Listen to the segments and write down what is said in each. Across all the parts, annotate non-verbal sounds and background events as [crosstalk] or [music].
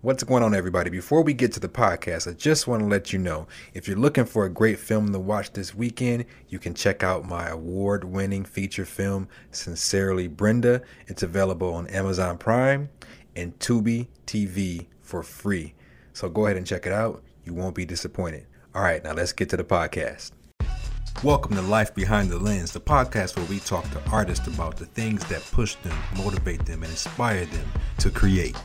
What's going on, everybody? Before we get to the podcast, I just want to let you know if you're looking for a great film to watch this weekend, you can check out my award winning feature film, Sincerely Brenda. It's available on Amazon Prime and Tubi TV for free. So go ahead and check it out. You won't be disappointed. All right, now let's get to the podcast. Welcome to Life Behind the Lens, the podcast where we talk to artists about the things that push them, motivate them, and inspire them to create.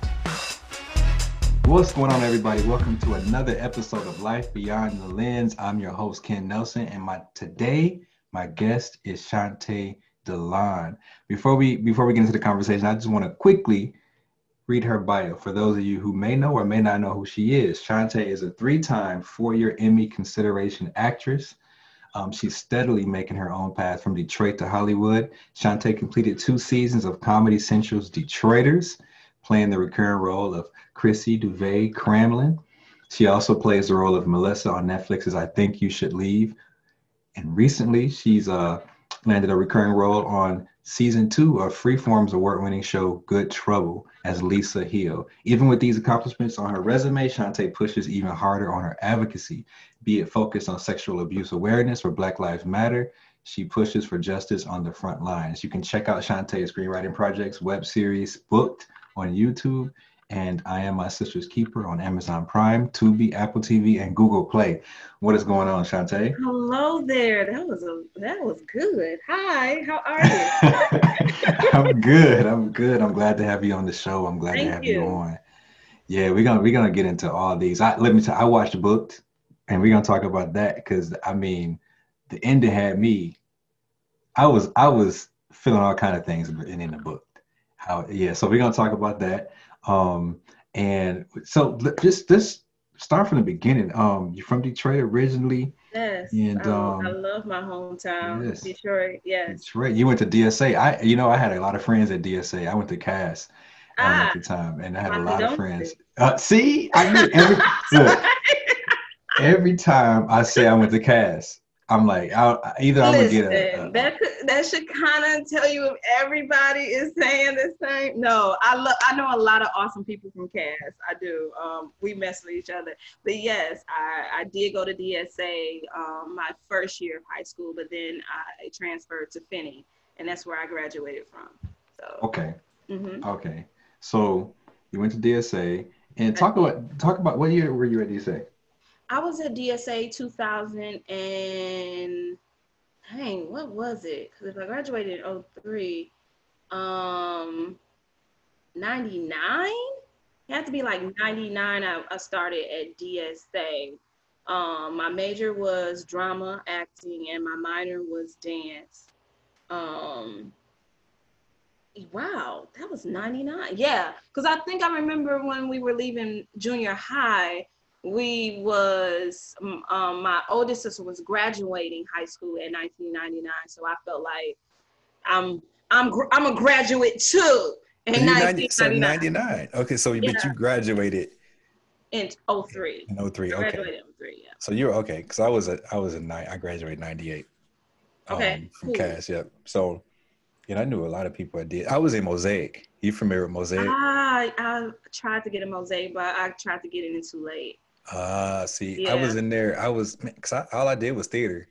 What's going on, everybody? Welcome to another episode of Life Beyond the Lens. I'm your host, Ken Nelson, and my today my guest is Shante Delon. Before we before we get into the conversation, I just want to quickly read her bio for those of you who may know or may not know who she is. Shante is a three-time four-year Emmy consideration actress. Um, she's steadily making her own path from Detroit to Hollywood. Shante completed two seasons of Comedy Central's Detroiters playing the recurring role of Chrissy Duvet Cramlin. She also plays the role of Melissa on Netflix's I Think You Should Leave. And recently, she's uh, landed a recurring role on season two of Freeform's award-winning show Good Trouble as Lisa Hill. Even with these accomplishments on her resume, Shante pushes even harder on her advocacy, be it focused on sexual abuse awareness or Black Lives Matter. She pushes for justice on the front lines. You can check out Shante's screenwriting projects, web series, booked, on YouTube, and I Am My Sister's Keeper on Amazon Prime, Tubi, Apple TV, and Google Play. What is going on, Shante? Hello there. That was a that was good. Hi, how are you? [laughs] I'm good. I'm good. I'm glad to have you on the show. I'm glad Thank to have you. you. on. Yeah, we're gonna we're gonna get into all these. I let me tell I watched Booked, and we're gonna talk about that because I mean, the ending had me. I was I was feeling all kind of things in, in the book. How yeah, so we're gonna talk about that. Um, and so just this start from the beginning. Um, you're from Detroit originally. Yes. And um, I love my hometown, yes. Detroit. Yes. Detroit. You went to DSA. I, you know, I had a lot of friends at DSA. I went to Cass um, ah, at the time, and I had a lot of friends. Uh, see, I mean, every [laughs] look, every time I say I went to Cass, I'm like, I'll, either I'm gonna get a, a that could, that should kind of tell you if everybody is saying the same. No, I love I know a lot of awesome people from Cass. I do. Um, we mess with each other. But yes, I, I did go to DSA um, my first year of high school, but then I transferred to Finney, and that's where I graduated from. So okay, mm-hmm. okay. So you went to DSA, and talk about talk about what year were you at DSA? I was at DSA 2000 and dang, what was it? Because if I graduated in 03, um, 99? It had to be like 99. I, I started at DSA. Um, my major was drama acting and my minor was dance. Um, wow, that was 99. Yeah, because I think I remember when we were leaving junior high, we was um, my oldest sister was graduating high school in 1999 so i felt like i'm i'm i'm a graduate too in 1999 99 okay so yeah. but you graduated in 03 in 03 okay. In 03 yeah. So you're okay because i was a i was a nine i graduated 98 okay um, from cool. cass yep. So you know i knew a lot of people i did i was in mosaic. You familiar with mosaic? Ah, i tried to get a mosaic but i tried to get it in too late Ah, uh, see, yeah. I was in there. I was because all I did was theater.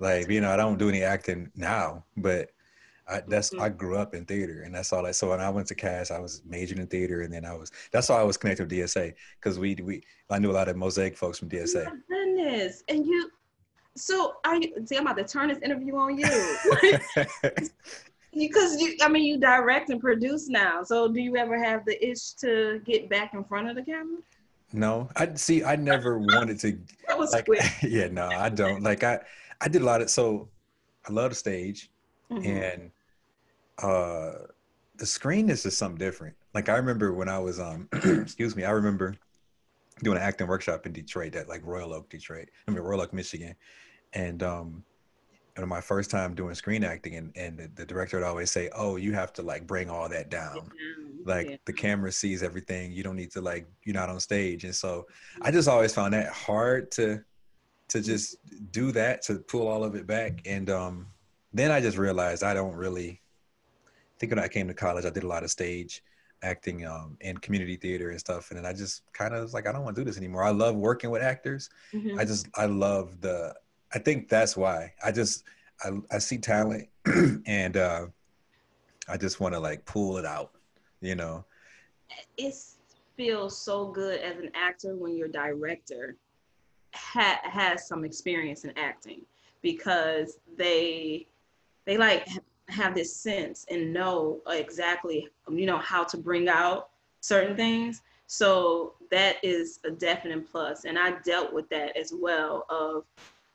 Like you know, I don't do any acting now, but I, that's mm-hmm. I grew up in theater, and that's all I. So when I went to Cass, I was majoring in theater, and then I was that's why I was connected with DSA because we we I knew a lot of Mosaic folks from DSA. Oh goodness, and you. So are you? See, I'm about to turn this interview on you. [laughs] [laughs] because you, I mean, you direct and produce now. So do you ever have the itch to get back in front of the camera? No, I see. I never wanted to. [laughs] That was like, quick. [laughs] Yeah, no, I don't. Like I, I did a lot of. So, I love the stage, mm-hmm. and uh, the screen is just something different. Like I remember when I was um, [clears throat] excuse me, I remember doing an acting workshop in Detroit at like Royal Oak, Detroit. I mean Royal Oak, Michigan, and um, and my first time doing screen acting and, and the, the, director would always say oh you have to like bring all that down like yeah. the camera sees everything you don't need to like you're not on stage and so i just always found that hard to to just do that to pull all of it back and um then i just realized i don't really I think when i came to college i did a lot of stage acting um, in community theater and stuff. And then I just kind of was like, I don't want to do this anymore. I love working with actors. Mm-hmm. I just, I love the, I think that's why I just, I, I see talent [clears throat] and uh, I just want to like pull it out, you know? It feels so good as an actor when your director ha- has some experience in acting because they, they like have this sense and know exactly you know how to bring out certain things so that is a definite plus and i dealt with that as well of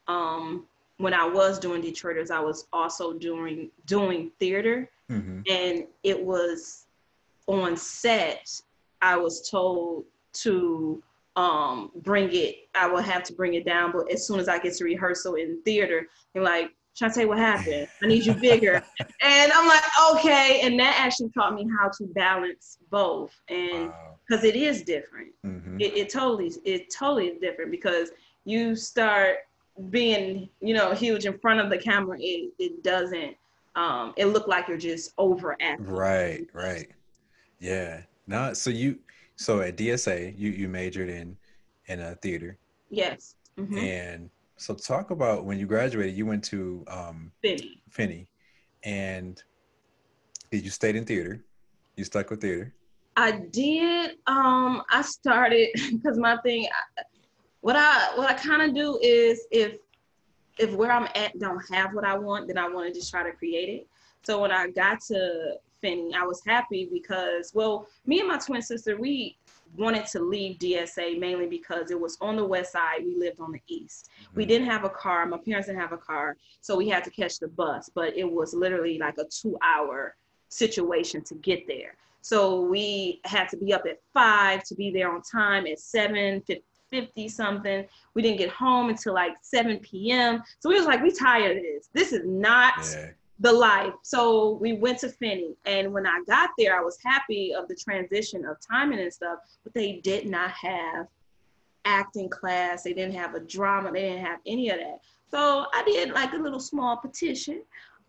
um when i was doing detroiters i was also doing doing theater mm-hmm. and it was on set i was told to um bring it i will have to bring it down but as soon as i get to rehearsal in theater and like Shantae, what happened? I need you bigger. [laughs] and I'm like, okay. And that actually taught me how to balance both. And because wow. it is different. Mm-hmm. It, it totally, it totally is different because you start being, you know, huge in front of the camera. It, it doesn't, um, it look like you're just over overacting. Right, right. Yeah. No, so you, so at DSA, you, you majored in, in a theater. Yes. Mm-hmm. And so talk about when you graduated, you went to um, Finney. Finney, and did you stayed in theater? You stuck with theater? I did. Um, I started [laughs] because my thing, what I what I kind of do is if if where I'm at don't have what I want, then I want to just try to create it. So when I got to Finney, I was happy because well, me and my twin sister, we wanted to leave DSA mainly because it was on the west side. We lived on the east. Mm-hmm. We didn't have a car. My parents didn't have a car. So we had to catch the bus, but it was literally like a two hour situation to get there. So we had to be up at five to be there on time at seven, 50 something. We didn't get home until like 7 p.m. So we was like, we tired of this. This is not yeah the life. So we went to Finney, and when I got there, I was happy of the transition of timing and stuff, but they did not have acting class. They didn't have a drama. They didn't have any of that. So I did like a little small petition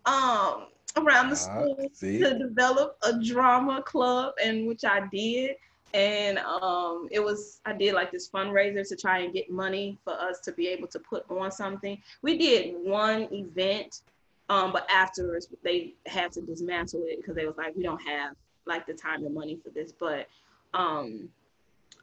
um, around the ah, school to develop a drama club, and which I did. And um, it was I did like this fundraiser to try and get money for us to be able to put on something. We did one event um, but afterwards, they had to dismantle it because they was like, we don't have like the time and money for this. But um,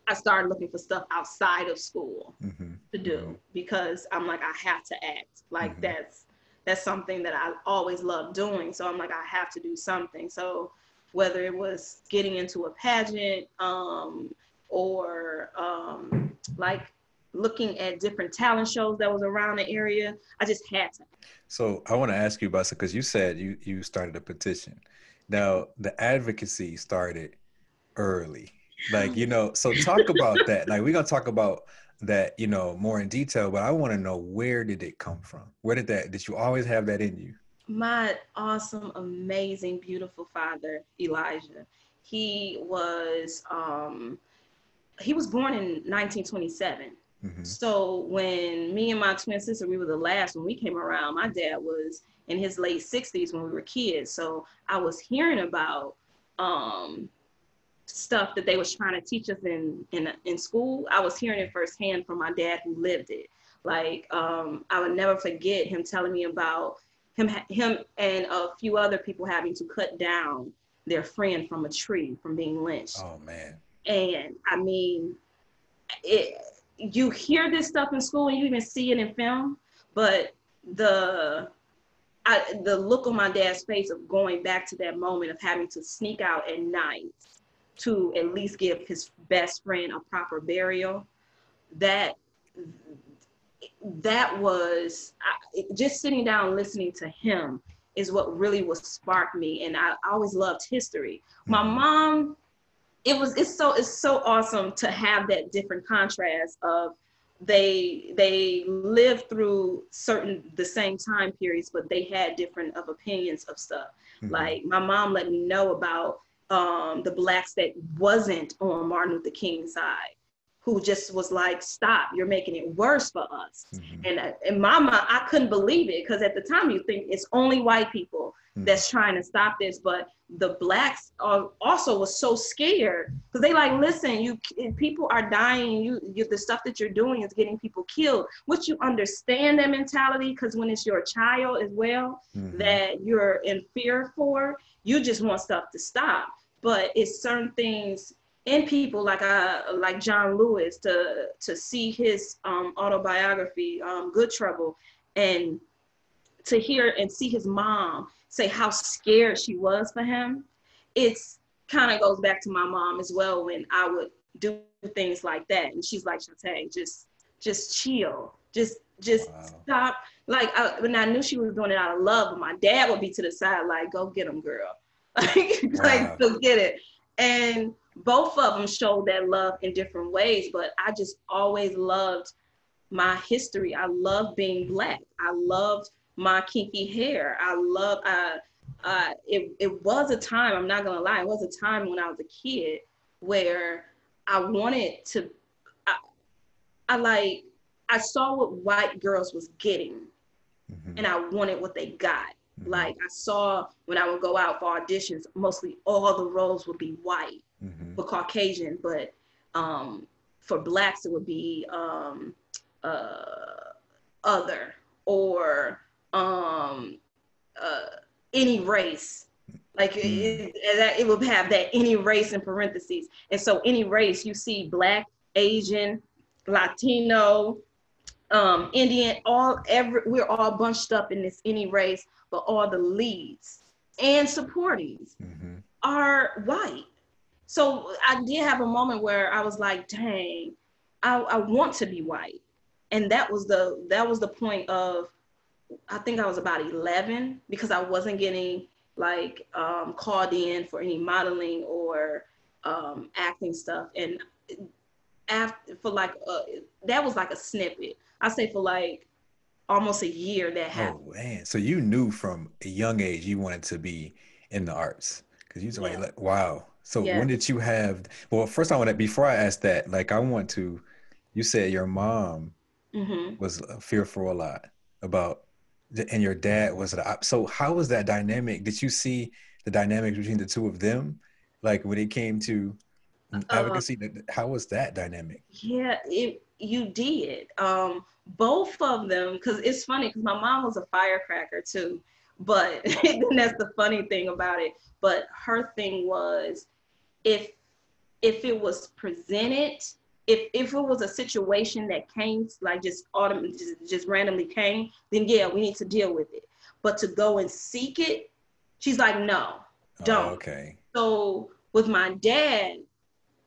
I started looking for stuff outside of school mm-hmm. to do mm-hmm. because I'm like, I have to act. Like mm-hmm. that's that's something that I always love doing. So I'm like, I have to do something. So whether it was getting into a pageant um, or um, like looking at different talent shows that was around the area. I just had to. So I want to ask you about because you said you you started a petition. Now the advocacy started early, like you know. So talk about [laughs] that. Like we're gonna talk about that, you know, more in detail. But I want to know where did it come from? Where did that? Did you always have that in you? My awesome, amazing, beautiful father, Elijah. He was um, he was born in 1927 Mm-hmm. So when me and my twin sister, we were the last when we came around, my dad was in his late 60s when we were kids. So I was hearing about um, stuff that they was trying to teach us in, in, in school. I was hearing it firsthand from my dad who lived it. Like um, I would never forget him telling me about him, him and a few other people having to cut down their friend from a tree from being lynched. Oh man. And I mean, it, you hear this stuff in school and you even see it in film, but the I, the look on my dad's face of going back to that moment of having to sneak out at night to at least give his best friend a proper burial, that that was I, just sitting down listening to him is what really was sparked me. And I, always loved history. My mm-hmm. mom it was it's so it's so awesome to have that different contrast of they they lived through certain the same time periods but they had different of opinions of stuff mm-hmm. like my mom let me know about um, the blacks that wasn't on martin luther king's side who just was like, "Stop! You're making it worse for us." Mm-hmm. And uh, in my mind, I couldn't believe it because at the time you think it's only white people mm-hmm. that's trying to stop this, but the blacks are also was so scared because they like, listen, you people are dying. You, you the stuff that you're doing is getting people killed. Would you understand that mentality? Because when it's your child as well mm-hmm. that you're in fear for, you just want stuff to stop. But it's certain things in people like uh like John Lewis to to see his um, autobiography um, Good Trouble and to hear and see his mom say how scared she was for him it's kind of goes back to my mom as well when I would do things like that. And she's like Shantae just just chill. Just just wow. stop. Like I, when I knew she was doing it out of love my dad would be to the side like go get him girl. [laughs] Like wow. like go get it. And both of them showed that love in different ways, but I just always loved my history. I loved being black. I loved my kinky hair. I love uh, uh, it, it was a time, I'm not gonna lie, it was a time when I was a kid where I wanted to, I, I like, I saw what white girls was getting mm-hmm. and I wanted what they got. Mm-hmm. Like I saw when I would go out for auditions, mostly all the roles would be white mm-hmm. for Caucasian, but um, for blacks it would be um, uh, other or um, uh, any race. Like mm-hmm. it, it, it would have that any race in parentheses, and so any race you see black, Asian, Latino, um, Indian, all every we're all bunched up in this any race, but all the leads and supportings mm-hmm. are white. So I did have a moment where I was like, dang, I, I want to be white. And that was the that was the point of I think I was about 11 because I wasn't getting like um, called in for any modeling or um, acting stuff. And after for like uh, that was like a snippet. I say for like almost a year that oh, happened. Oh man! So you knew from a young age you wanted to be in the arts because you was yeah. like, wow, so yeah. when did you have? Well, first I want to before I ask that, like I want to. You said your mom mm-hmm. was uh, fearful a lot about, and your dad was. The. So how was that dynamic? Did you see the dynamics between the two of them, like when it came to uh, advocacy? Uh, how was that dynamic? Yeah, it you did. Um, both of them, because it's funny because my mom was a firecracker too. But [laughs] that's the funny thing about it. But her thing was if if it was presented, if if it was a situation that came like just autumn just, just randomly came, then yeah, we need to deal with it. But to go and seek it, she's like, no, oh, don't. Oh, okay. So with my dad,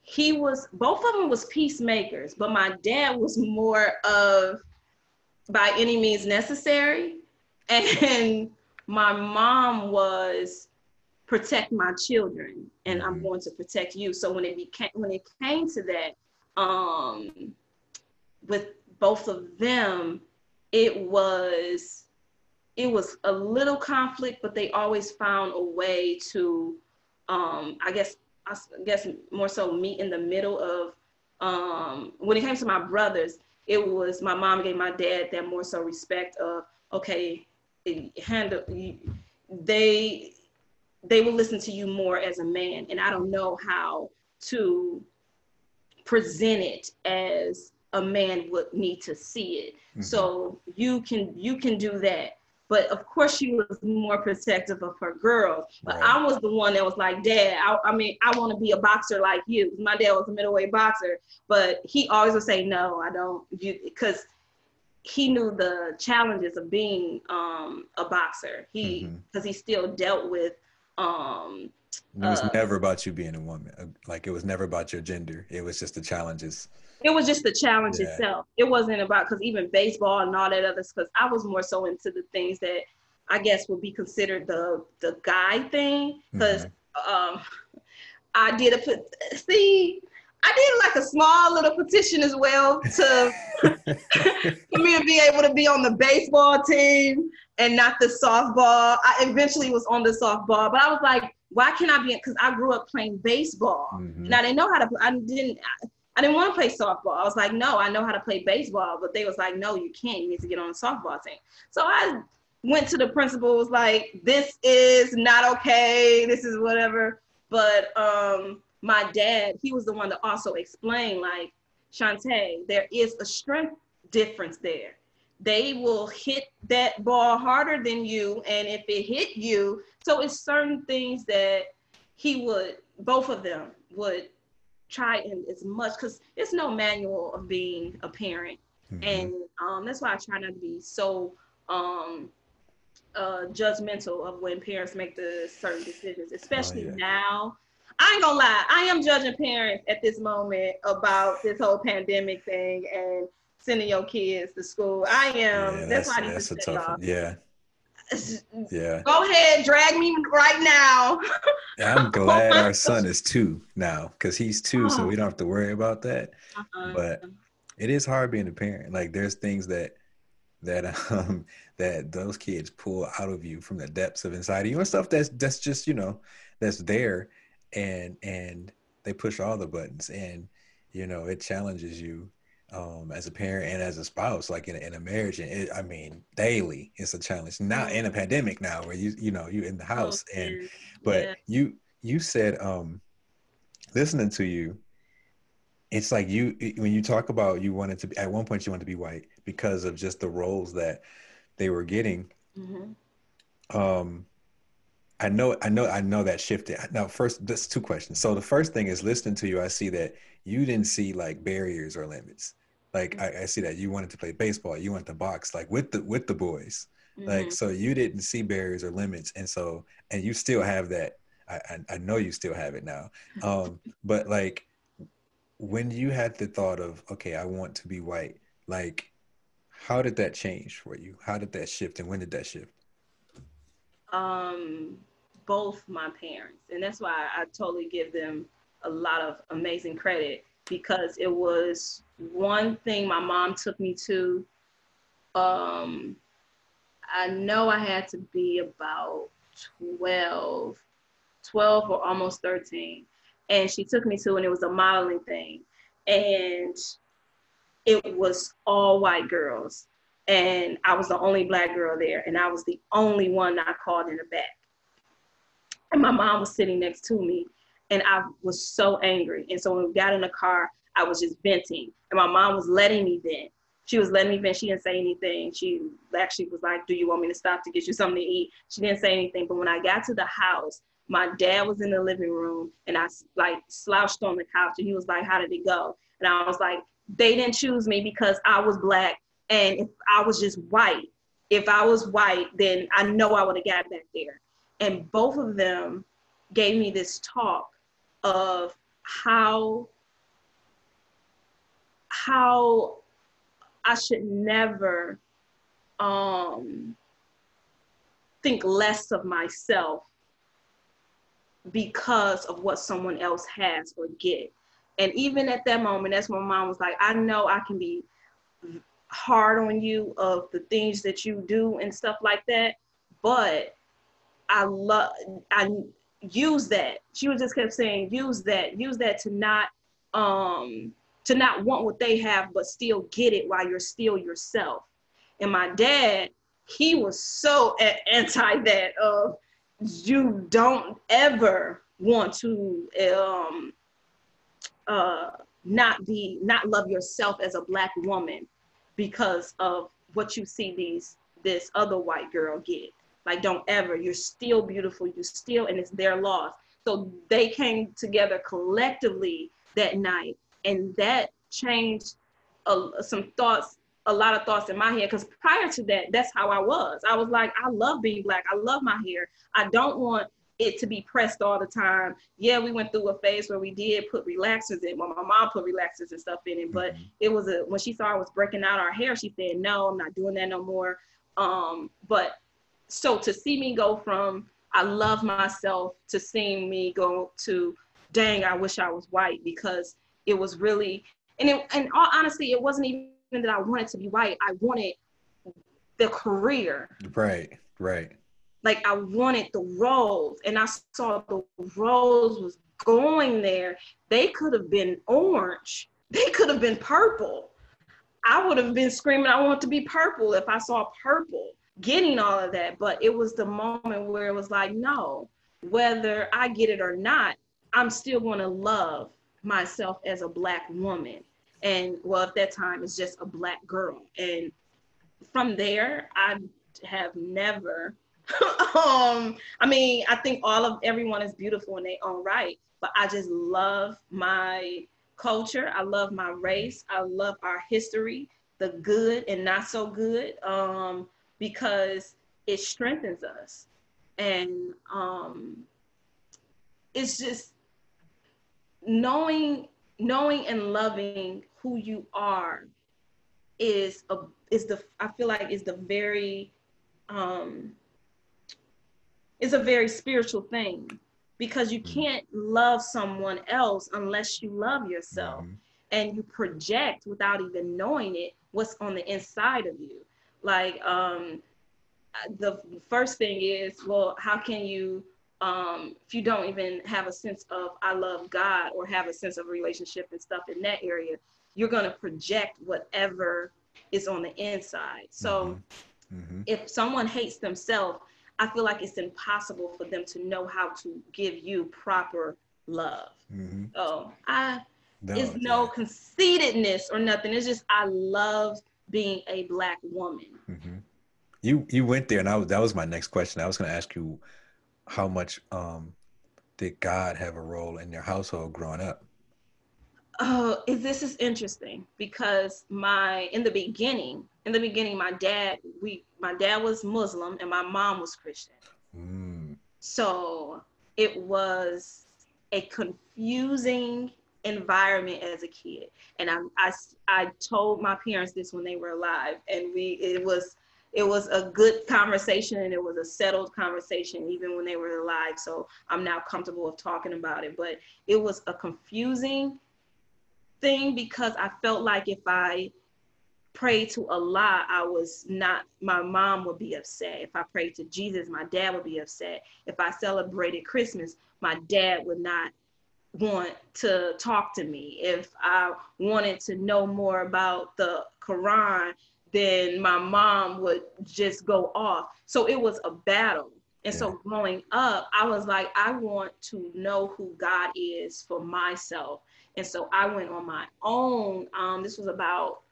he was both of them was peacemakers, but my dad was more of by any means necessary. [laughs] And my mom was protect my children and mm-hmm. I'm going to protect you. So when it became when it came to that, um, with both of them, it was it was a little conflict, but they always found a way to, um, I guess, I guess more so meet in the middle of. Um, when it came to my brothers, it was my mom gave my dad that more so respect of okay, handle they they will listen to you more as a man. And I don't know how to present it as a man would need to see it. Mm-hmm. So you can you can do that. But of course, she was more protective of her girls. But right. I was the one that was like, Dad, I, I mean, I want to be a boxer like you. My dad was a middleweight boxer, but he always would say, No, I don't, because he knew the challenges of being um, a boxer. He because mm-hmm. he still dealt with um it was uh, never about you being a woman. Uh, like it was never about your gender. It was just the challenges. It was just the challenge yeah. itself. It wasn't about because even baseball and all that others because i was more so into the things that i guess would be considered the the guy thing. Because mm-hmm. um i did a put see I did like a small little petition as well to [laughs] [laughs] for me to be able to be on the baseball team and not the softball. I eventually was on the softball, but I was like, why can't I be? Because I grew up playing baseball, mm-hmm. and I didn't know how to. I didn't. I didn't want to play softball. I was like, no, I know how to play baseball, but they was like, no, you can't. You need to get on the softball team. So I went to the principal, was like, this is not okay. This is whatever. But um, my dad, he was the one to also explain, like, Shantae, there is a strength difference there. They will hit that ball harder than you, and if it hit you, so it's certain things that he would, both of them would try and as much because it's no manual of being a parent, mm-hmm. and um, that's why I try not to be so um, uh, judgmental of when parents make the certain decisions, especially oh, yeah. now I ain't gonna lie, I am judging parents at this moment about this whole pandemic thing and sending your kids to school. I am. Yeah, that's, that's, why that's a tough one. Yeah. [laughs] Yeah. Go ahead, drag me right now. I'm [laughs] glad our son is two now because he's two, oh. so we don't have to worry about that. Uh-huh. But it is hard being a parent. Like there's things that that [laughs] um that those kids pull out of you from the depths of inside of you and stuff that's that's just you know that's there and and they push all the buttons and you know it challenges you um, as a parent and as a spouse like in a, in a marriage and it, i mean daily it's a challenge not in a mm-hmm. pandemic now where you you know you in the house oh, and but yeah. you you said um listening to you it's like you when you talk about you wanted to be at one point you wanted to be white because of just the roles that they were getting mm-hmm. um I know, I know, I know that shifted. Now, first, that's two questions. So the first thing is listening to you. I see that you didn't see like barriers or limits. Like I, I see that you wanted to play baseball, you went to box, like with the with the boys. Mm-hmm. Like so, you didn't see barriers or limits, and so and you still have that. I, I, I know you still have it now. [laughs] Um, but like when you had the thought of, okay, I want to be white, like how did that change for you? How did that shift, and when did that shift? um, both my parents. And that's why I totally give them a lot of amazing credit because it was one thing my mom took me to. Um, I know I had to be about 12, 12 or almost 13. And she took me to, and it was a modeling thing. And it was all white girls and I was the only black girl there, and I was the only one I called in the back. And my mom was sitting next to me, and I was so angry. And so when we got in the car, I was just venting, and my mom was letting me vent. She was letting me vent. She didn't say anything. She actually was like, "Do you want me to stop to get you something to eat?" She didn't say anything. But when I got to the house, my dad was in the living room, and I like slouched on the couch, and he was like, "How did it go?" And I was like, "They didn't choose me because I was black and if I was just white, if I was white, then I know I would have got back there. And both of them gave me this talk of how how I should never um, think less of myself because of what someone else has or get. And even at that moment, that's when mom was like, I know I can be hard on you of the things that you do and stuff like that. But I love, I use that. She was just kept saying, use that, use that to not, um, to not want what they have, but still get it while you're still yourself. And my dad, he was so anti that of you don't ever want to um, uh, not be, not love yourself as a black woman because of what you see these this other white girl get. Like, don't ever. You're still beautiful. You're still, and it's their loss. So they came together collectively that night, and that changed uh, some thoughts, a lot of thoughts in my head. Because prior to that, that's how I was. I was like, I love being black. I love my hair. I don't want it to be pressed all the time. Yeah, we went through a phase where we did put relaxers in. Well, my mom put relaxers and stuff in it, but mm-hmm. it was a when she saw I was breaking out our hair, she said, "No, I'm not doing that no more." Um, but so to see me go from I love myself to seeing me go to, dang, I wish I was white because it was really and it, and all honesty, it wasn't even that I wanted to be white. I wanted the career. Right, right like I wanted the roles and I saw the roles was going there. They could have been orange. they could have been purple. I would have been screaming, I want to be purple if I saw purple, getting all of that. But it was the moment where it was like, no, whether I get it or not, I'm still going to love myself as a Black woman. And well, at that time, it's just a Black girl. And from there, I have never [laughs] um i mean i think all of everyone is beautiful in their own right but i just love my culture. I love my race. I love our history, the good and not so good, um, because it strengthens us. And um, it's just knowing, knowing and loving who you are is a is the I feel like is the very um is a very spiritual thing because you mm-hmm. can't love someone else unless you love yourself mm-hmm. and you project without even knowing it what's on the inside of you like um the first thing is well how can you um if you don't even have a sense of i love god or have a sense of relationship and stuff in that area you're going to project whatever is on the inside so mm-hmm. mm-hmm. if someone hates themselves I feel like it's impossible for them to know how to give you proper love. Mm-hmm. So I, no, it's no conceitedness or nothing. It's just I love being a black woman. Mm-hmm. You you went there, and I was that was my next question. I was going to ask you how much um, did God have a role in your household growing up? Oh, this is interesting because my in the beginning, in the beginning, my dad we my dad was Muslim and my mom was Christian. Mm. So it was a confusing environment as a kid, and I, I I told my parents this when they were alive, and we it was it was a good conversation and it was a settled conversation even when they were alive. So I'm now comfortable with talking about it, but it was a confusing thing because I felt like if I prayed to Allah, I was not, my mom would be upset. If I prayed to Jesus, my dad would be upset. If I celebrated Christmas, my dad would not want to talk to me. If I wanted to know more about the Quran, then my mom would just go off. So it was a battle. And yeah. so growing up, I was like, I want to know who God is for myself. And so I went on my own. Um, this was about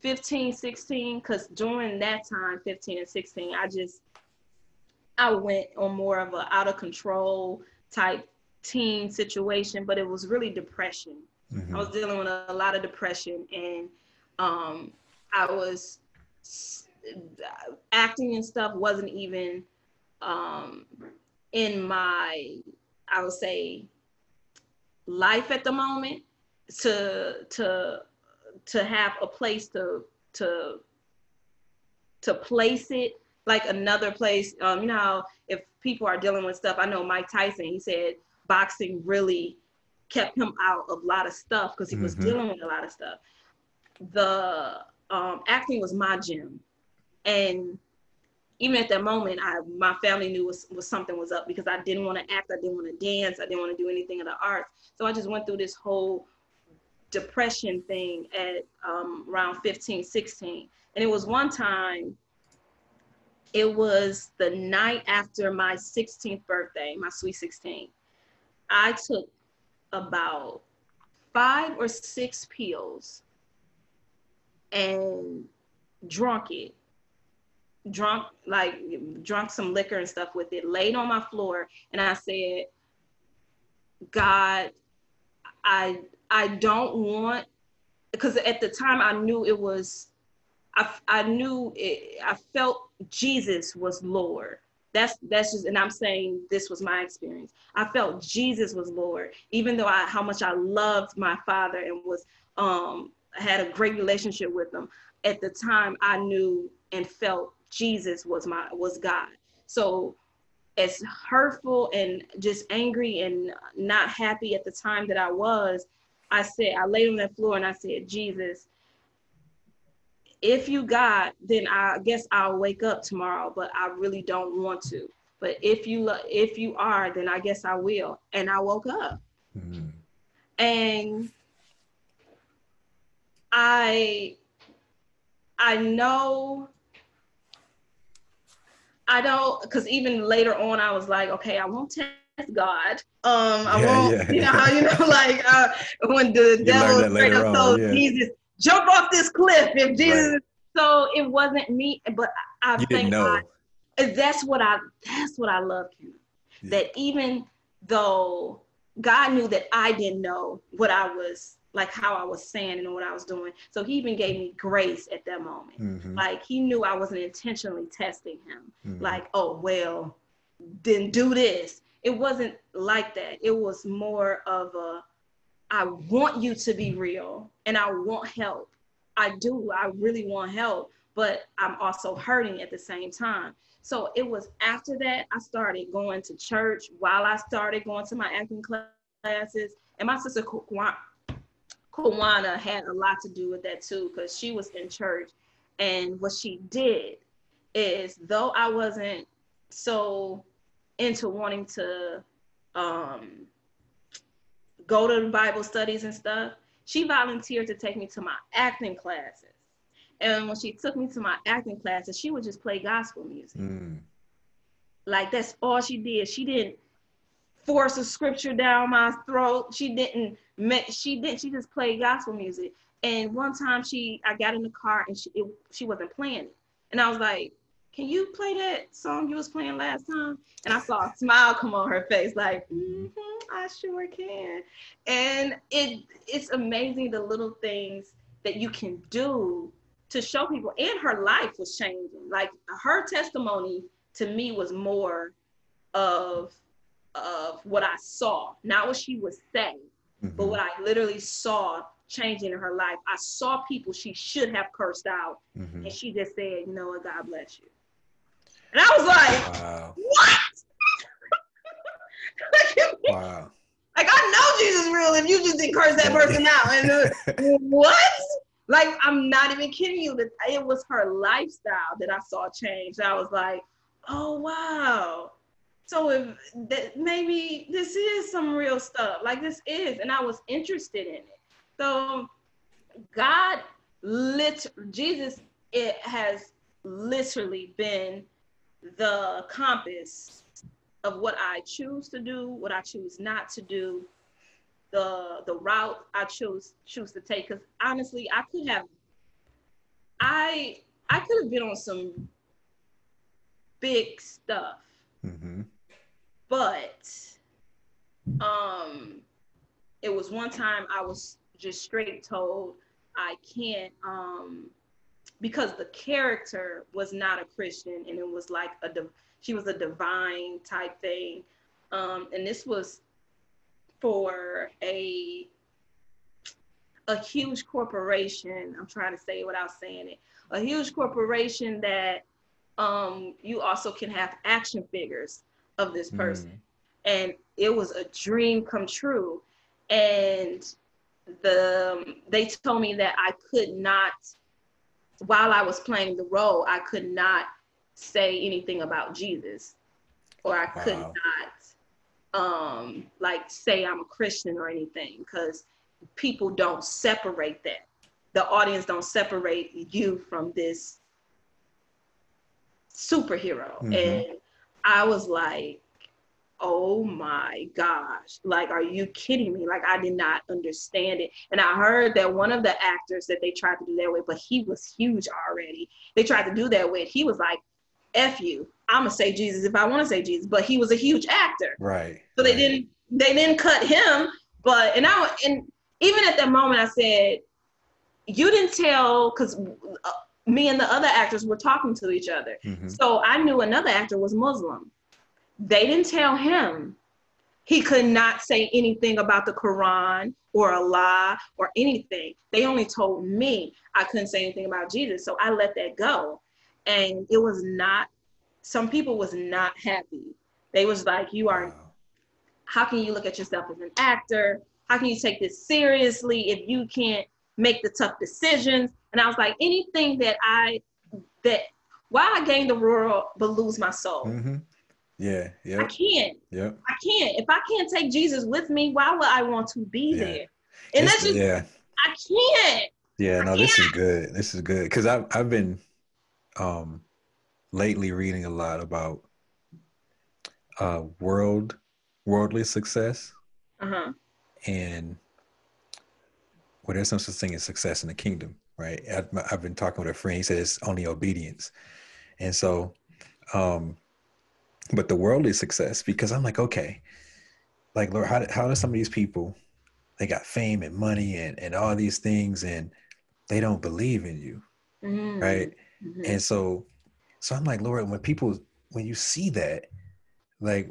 15, 16, because during that time, 15 and 16, I just, I went on more of a out of control type teen situation, but it was really depression. Mm-hmm. I was dealing with a, a lot of depression and um, I was acting and stuff wasn't even um, in my, I would say, life at the moment to to to have a place to to to place it like another place um you know if people are dealing with stuff i know mike tyson he said boxing really kept him out of a lot of stuff because he was mm-hmm. dealing with a lot of stuff the um acting was my gym and even at that moment, I my family knew was, was something was up because I didn't want to act, I didn't want to dance, I didn't want to do anything in the arts. So I just went through this whole depression thing at um, around 15, 16. And it was one time, it was the night after my 16th birthday, my sweet 16. I took about five or six pills and drunk it. Drunk like drunk some liquor and stuff with it laid on my floor and i said god i i don't want because at the time i knew it was i i knew it i felt jesus was lord that's that's just and i'm saying this was my experience i felt jesus was lord even though i how much i loved my father and was um had a great relationship with him at the time i knew and felt Jesus was my was God. So as hurtful and just angry and not happy at the time that I was, I said, I laid on that floor and I said, Jesus, if you God, then I guess I'll wake up tomorrow, but I really don't want to. But if you if you are, then I guess I will. And I woke up. Mm-hmm. And I I know I don't because even later on I was like, okay, I won't test God. Um, I yeah, won't, yeah. you know how you know, [laughs] like uh, when the you devil straight up told yeah. Jesus, jump off this cliff if Jesus. Right. So it wasn't me, but I, I think I, that's what I that's what I love you. That even though God knew that I didn't know what I was like how I was saying and what I was doing. So he even gave me grace at that moment. Mm-hmm. Like he knew I wasn't intentionally testing him. Mm-hmm. Like, oh well, then do this. It wasn't like that. It was more of a I want you to be real and I want help. I do. I really want help, but I'm also hurting at the same time. So it was after that I started going to church while I started going to my acting classes. And my sister Kawana had a lot to do with that too, because she was in church. And what she did is, though I wasn't so into wanting to um, go to Bible studies and stuff, she volunteered to take me to my acting classes. And when she took me to my acting classes, she would just play gospel music. Mm. Like that's all she did. She didn't force a scripture down my throat. She didn't she didn't she just played gospel music. And one time she I got in the car and she it, she wasn't playing it. And I was like, "Can you play that song you was playing last time?" And I saw a smile come on her face like, mm-hmm, "I sure can." And it it's amazing the little things that you can do to show people and her life was changing. Like her testimony to me was more of of what I saw, not what she was saying, mm-hmm. but what I literally saw changing in her life. I saw people she should have cursed out, mm-hmm. and she just said, "You know what? God bless you." And I was like, wow. "What?" [laughs] wow. Like I know Jesus real if you just didn't curse that person out. And uh, [laughs] what? Like I'm not even kidding you. That it was her lifestyle that I saw change. I was like, oh wow. So if that maybe this is some real stuff, like this is, and I was interested in it. So God lit Jesus it has literally been the compass of what I choose to do, what I choose not to do, the the route I choose choose to take. Because honestly, I could have I I could have been on some big stuff. Mm-hmm but um, it was one time I was just straight told I can't um, because the character was not a Christian and it was like a she was a divine type thing, um, and this was for a a huge corporation. I'm trying to say it without saying it. A huge corporation that um, you also can have action figures of this person. Mm. And it was a dream come true. And the they told me that I could not while I was playing the role, I could not say anything about Jesus or I could wow. not um like say I'm a Christian or anything because people don't separate that. The audience don't separate you from this superhero. Mm-hmm. And I was like, oh my gosh, like, are you kidding me? Like, I did not understand it. And I heard that one of the actors that they tried to do that with, but he was huge already. They tried to do that with, he was like, F you. I'm gonna say Jesus if I want to say Jesus, but he was a huge actor. Right. So they right. didn't they didn't cut him, but and I and even at that moment I said, you didn't tell because uh, me and the other actors were talking to each other. Mm-hmm. So I knew another actor was Muslim. They didn't tell him he could not say anything about the Quran or Allah or anything. They only told me I couldn't say anything about Jesus. So I let that go. And it was not, some people was not happy. They was like, you are, how can you look at yourself as an actor? How can you take this seriously if you can't make the tough decisions? And I was like, anything that I, that why I gain the world but lose my soul. Mm-hmm. Yeah, yeah. I can't. Yeah. I can't. If I can't take Jesus with me, why would I want to be yeah. there? And it's, that's just yeah. I can't. Yeah, no, this is good. This is good because I've I've been um lately reading a lot about uh world worldly success. Uh-huh. And well, there's no such thing as success in the kingdom, right? I've, I've been talking with a friend. He said it's only obedience, and so, um, but the worldly success because I'm like, okay, like Lord, how how do some of these people they got fame and money and and all these things and they don't believe in you, mm-hmm. right? Mm-hmm. And so, so I'm like, Lord, when people when you see that, like,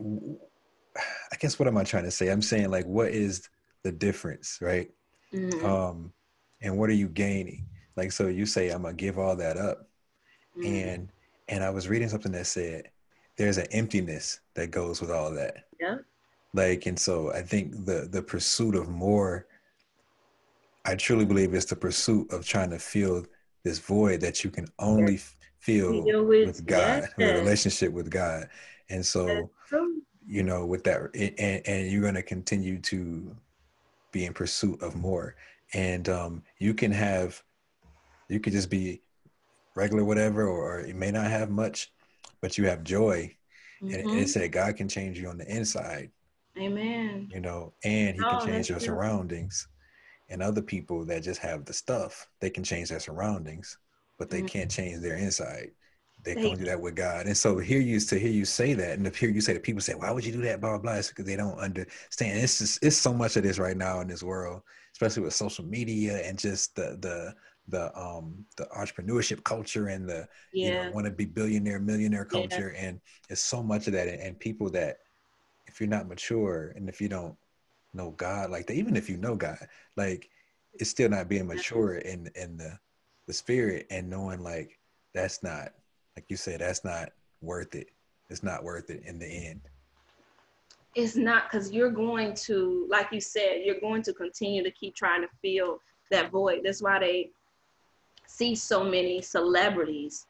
I guess what am I trying to say? I'm saying like, what is the difference, right? Mm-hmm. Um, and what are you gaining? Like, so you say I'm gonna give all that up, mm-hmm. and and I was reading something that said there's an emptiness that goes with all that. Yeah. Like, and so I think the the pursuit of more I truly believe it's the pursuit of trying to fill this void that you can only yes. feel with, with, God, yes. [laughs] with a relationship with God. And so, you know, with that, and, and you're going to continue to be in pursuit of more. And um, you can have, you could just be regular, whatever, or, you may not have much, but you have joy. Mm-hmm. And, and it said God can change you on the inside. Amen. You know, and He oh, can change your true. surroundings and other people that just have the stuff they can change their surroundings but they mm-hmm. can't change their inside they can't do that with god and so here you to hear you say that and to hear you say that people say why would you do that blah blah blah it's because they don't understand it's just it's so much of this right now in this world especially with social media and just the the the um the entrepreneurship culture and the yeah. you know want to be billionaire millionaire culture yeah. and it's so much of that and, and people that if you're not mature and if you don't know God like that. Even if you know God, like it's still not being mature in in the the spirit and knowing like that's not like you said that's not worth it. It's not worth it in the end. It's not because you're going to, like you said, you're going to continue to keep trying to fill that void. That's why they see so many celebrities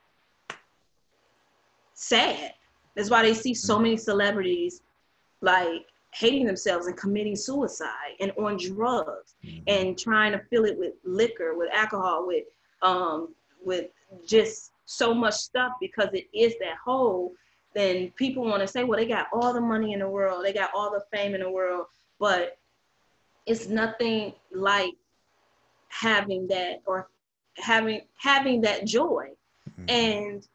sad. That's why they see so mm-hmm. many celebrities like hating themselves and committing suicide and on drugs mm-hmm. and trying to fill it with liquor, with alcohol, with um, with just so much stuff because it is that hole. Then people want to say, well, they got all the money in the world, they got all the fame in the world, but it's nothing like having that or having having that joy, mm-hmm. and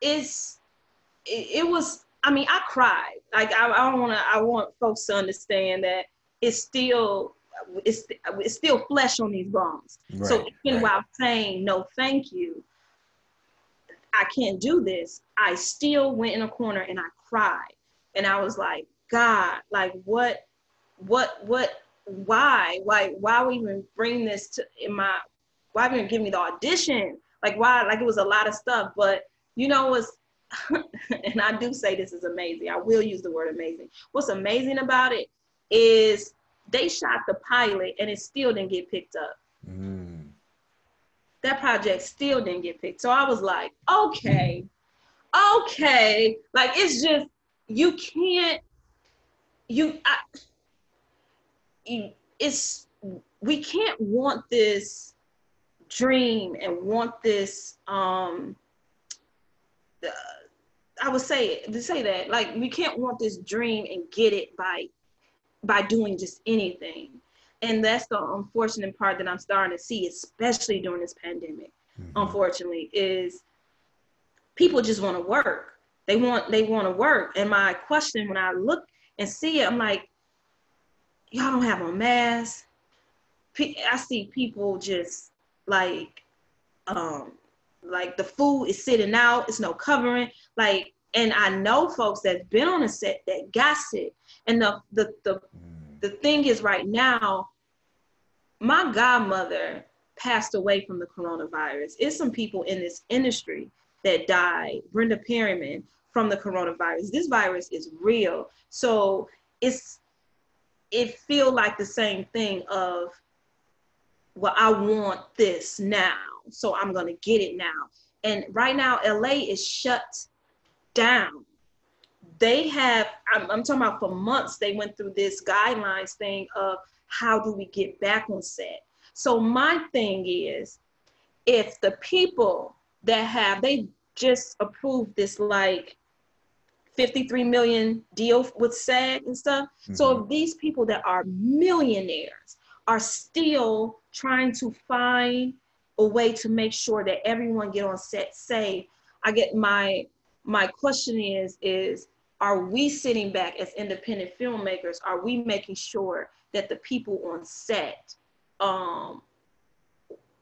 it's it, it was I mean, I cried. Like I, I don't want to. I want folks to understand that it's still it's it's still flesh on these bones. Right, so even right. while saying no, thank you, I can't do this. I still went in a corner and I cried, and I was like, God, like what, what, what, why, why, why we even bring this to in my, why even give me the audition? Like why? Like it was a lot of stuff, but you know what's [laughs] and I do say this is amazing. I will use the word amazing. What's amazing about it is they shot the pilot and it still didn't get picked up. Mm. That project still didn't get picked. So I was like, okay, okay. Like it's just you can't you I, you it's we can't want this dream and want this um uh, I would say to say that like we can't want this dream and get it by by doing just anything. And that's the unfortunate part that I'm starting to see, especially during this pandemic. Mm-hmm. Unfortunately, is people just want to work. They want they want to work. And my question when I look and see it, I'm like, y'all don't have a mask. I see people just like um like the food is sitting out, it's no covering. Like, and I know folks that's been on a set that got sick. And the the the, mm. the thing is right now, my godmother passed away from the coronavirus. It's some people in this industry that died. Brenda Perryman from the coronavirus. This virus is real. So it's it feel like the same thing of well, I want this now so I'm gonna get it now. And right now, LA is shut down. They have, I'm, I'm talking about for months, they went through this guidelines thing of how do we get back on set? So my thing is, if the people that have they just approved this like 53 million deal with SAG and stuff. Mm-hmm. So if these people that are millionaires are still trying to find a way to make sure that everyone get on set safe, I get my my question is is are we sitting back as independent filmmakers? Are we making sure that the people on set um,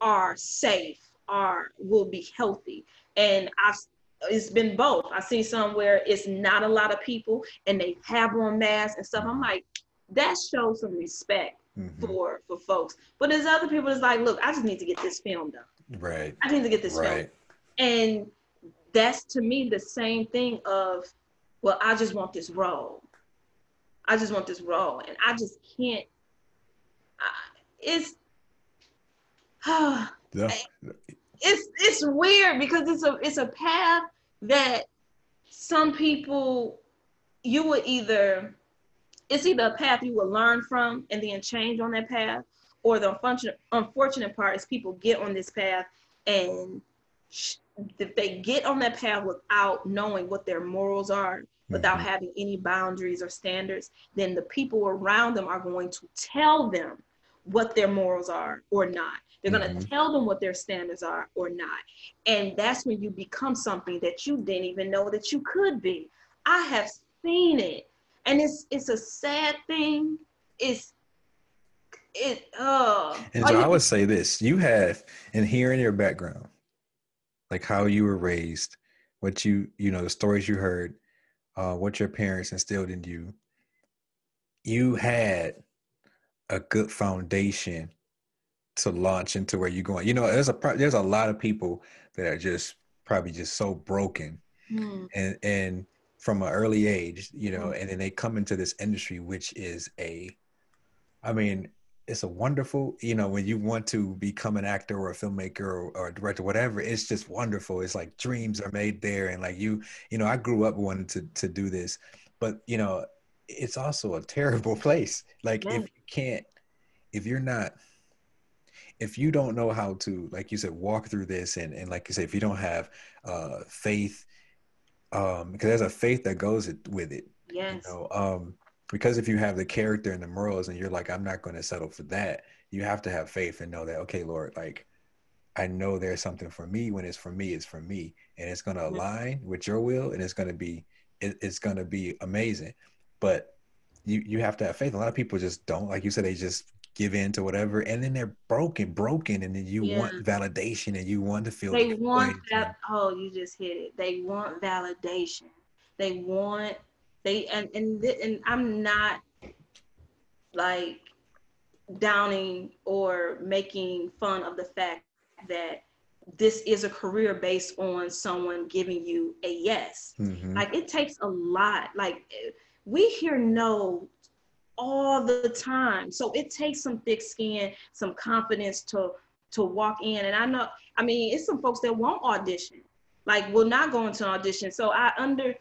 are safe, are will be healthy? And I've it's been both. I see some where it's not a lot of people and they have on masks and stuff. I'm like, that shows some respect mm-hmm. for for folks. But there's other people that's like, look, I just need to get this film done. Right. I need to get this right. film. And that's to me the same thing of, well, I just want this role. I just want this role, and I just can't. Uh, it's. [sighs] Yeah it's it's weird because it's a it's a path that some people you would either it's either a path you will learn from and then change on that path or the unfortunate unfortunate part is people get on this path and if they get on that path without knowing what their morals are without mm-hmm. having any boundaries or standards then the people around them are going to tell them what their morals are or not they're going to mm-hmm. tell them what their standards are or not. And that's when you become something that you didn't even know that you could be. I have seen it. And it's it's a sad thing. It's it uh and so I would say this. You have in hearing your background, like how you were raised, what you you know, the stories you heard, uh, what your parents instilled in you, you had a good foundation to launch into where you're going. You know, there's a there's a lot of people that are just probably just so broken, mm. and and from an early age, you know, mm. and then they come into this industry, which is a, I mean, it's a wonderful, you know, when you want to become an actor or a filmmaker or, or, a director, whatever, it's just wonderful. It's like dreams are made there, and like you, you know, I grew up wanting to to do this, but you know, it's also a terrible [laughs] place. Like if you can't, if you're not if you don't know how to like you said walk through this and and like you said if you don't have uh faith um because there's a faith that goes with it yes. you know um because if you have the character and the morals and you're like i'm not going to settle for that you have to have faith and know that okay lord like i know there's something for me when it's for me it's for me. And it's going to align with your will and it's going to be it, it's going to be amazing. But you you have to have faith. A lot of people just don't like you said they just give in to whatever, and then they're broken, broken, and then you yeah. want validation and you want to feel. They want that. Oh, you just hit it. They want validation. They want they and and and I'm not like downing or making fun of the fact that this is a career based on someone giving you a yes. Mm-hmm. Like it takes a lot. Like we hear no all the time. So it takes some thick skin, some confidence to to walk in. And I know, I mean, it's some folks that won't audition, like will not go into an audition. So I under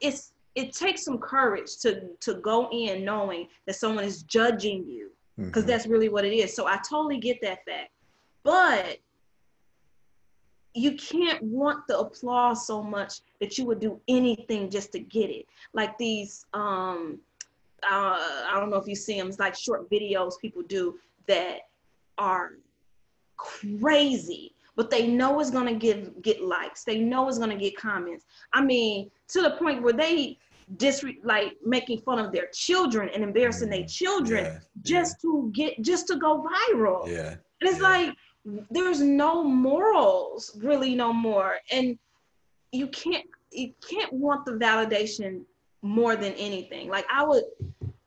it's it takes some courage to to go in knowing that someone is judging you because mm-hmm. that's really what it is. So I totally get that fact. But you can't want the applause so much that you would do anything just to get it. Like these um uh, I don't know if you see them, it's like short videos people do that are crazy, but they know it's gonna give get likes. They know it's gonna get comments. I mean, to the point where they dis like making fun of their children and embarrassing their mm, children yeah, just yeah. to get just to go viral. Yeah. And it's yeah. like there's no morals really no more. And you can't you can't want the validation more than anything. Like I would,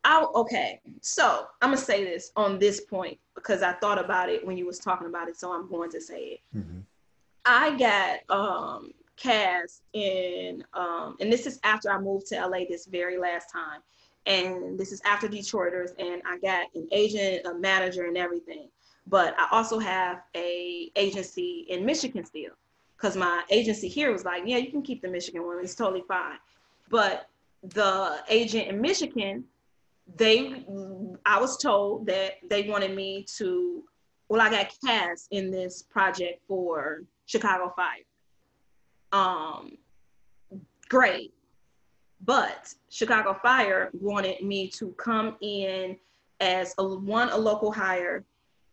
I okay. So I'm gonna say this on this point because I thought about it when you was talking about it, so I'm going to say it. Mm-hmm. I got um cast in um and this is after I moved to LA this very last time. And this is after Detroiters, and I got an agent, a manager, and everything. But I also have a agency in Michigan still, because my agency here was like, yeah, you can keep the Michigan one, it's totally fine. But the agent in Michigan, they I was told that they wanted me to well, I got cast in this project for Chicago Fire. Um, great. But Chicago Fire wanted me to come in as a, one, a local hire,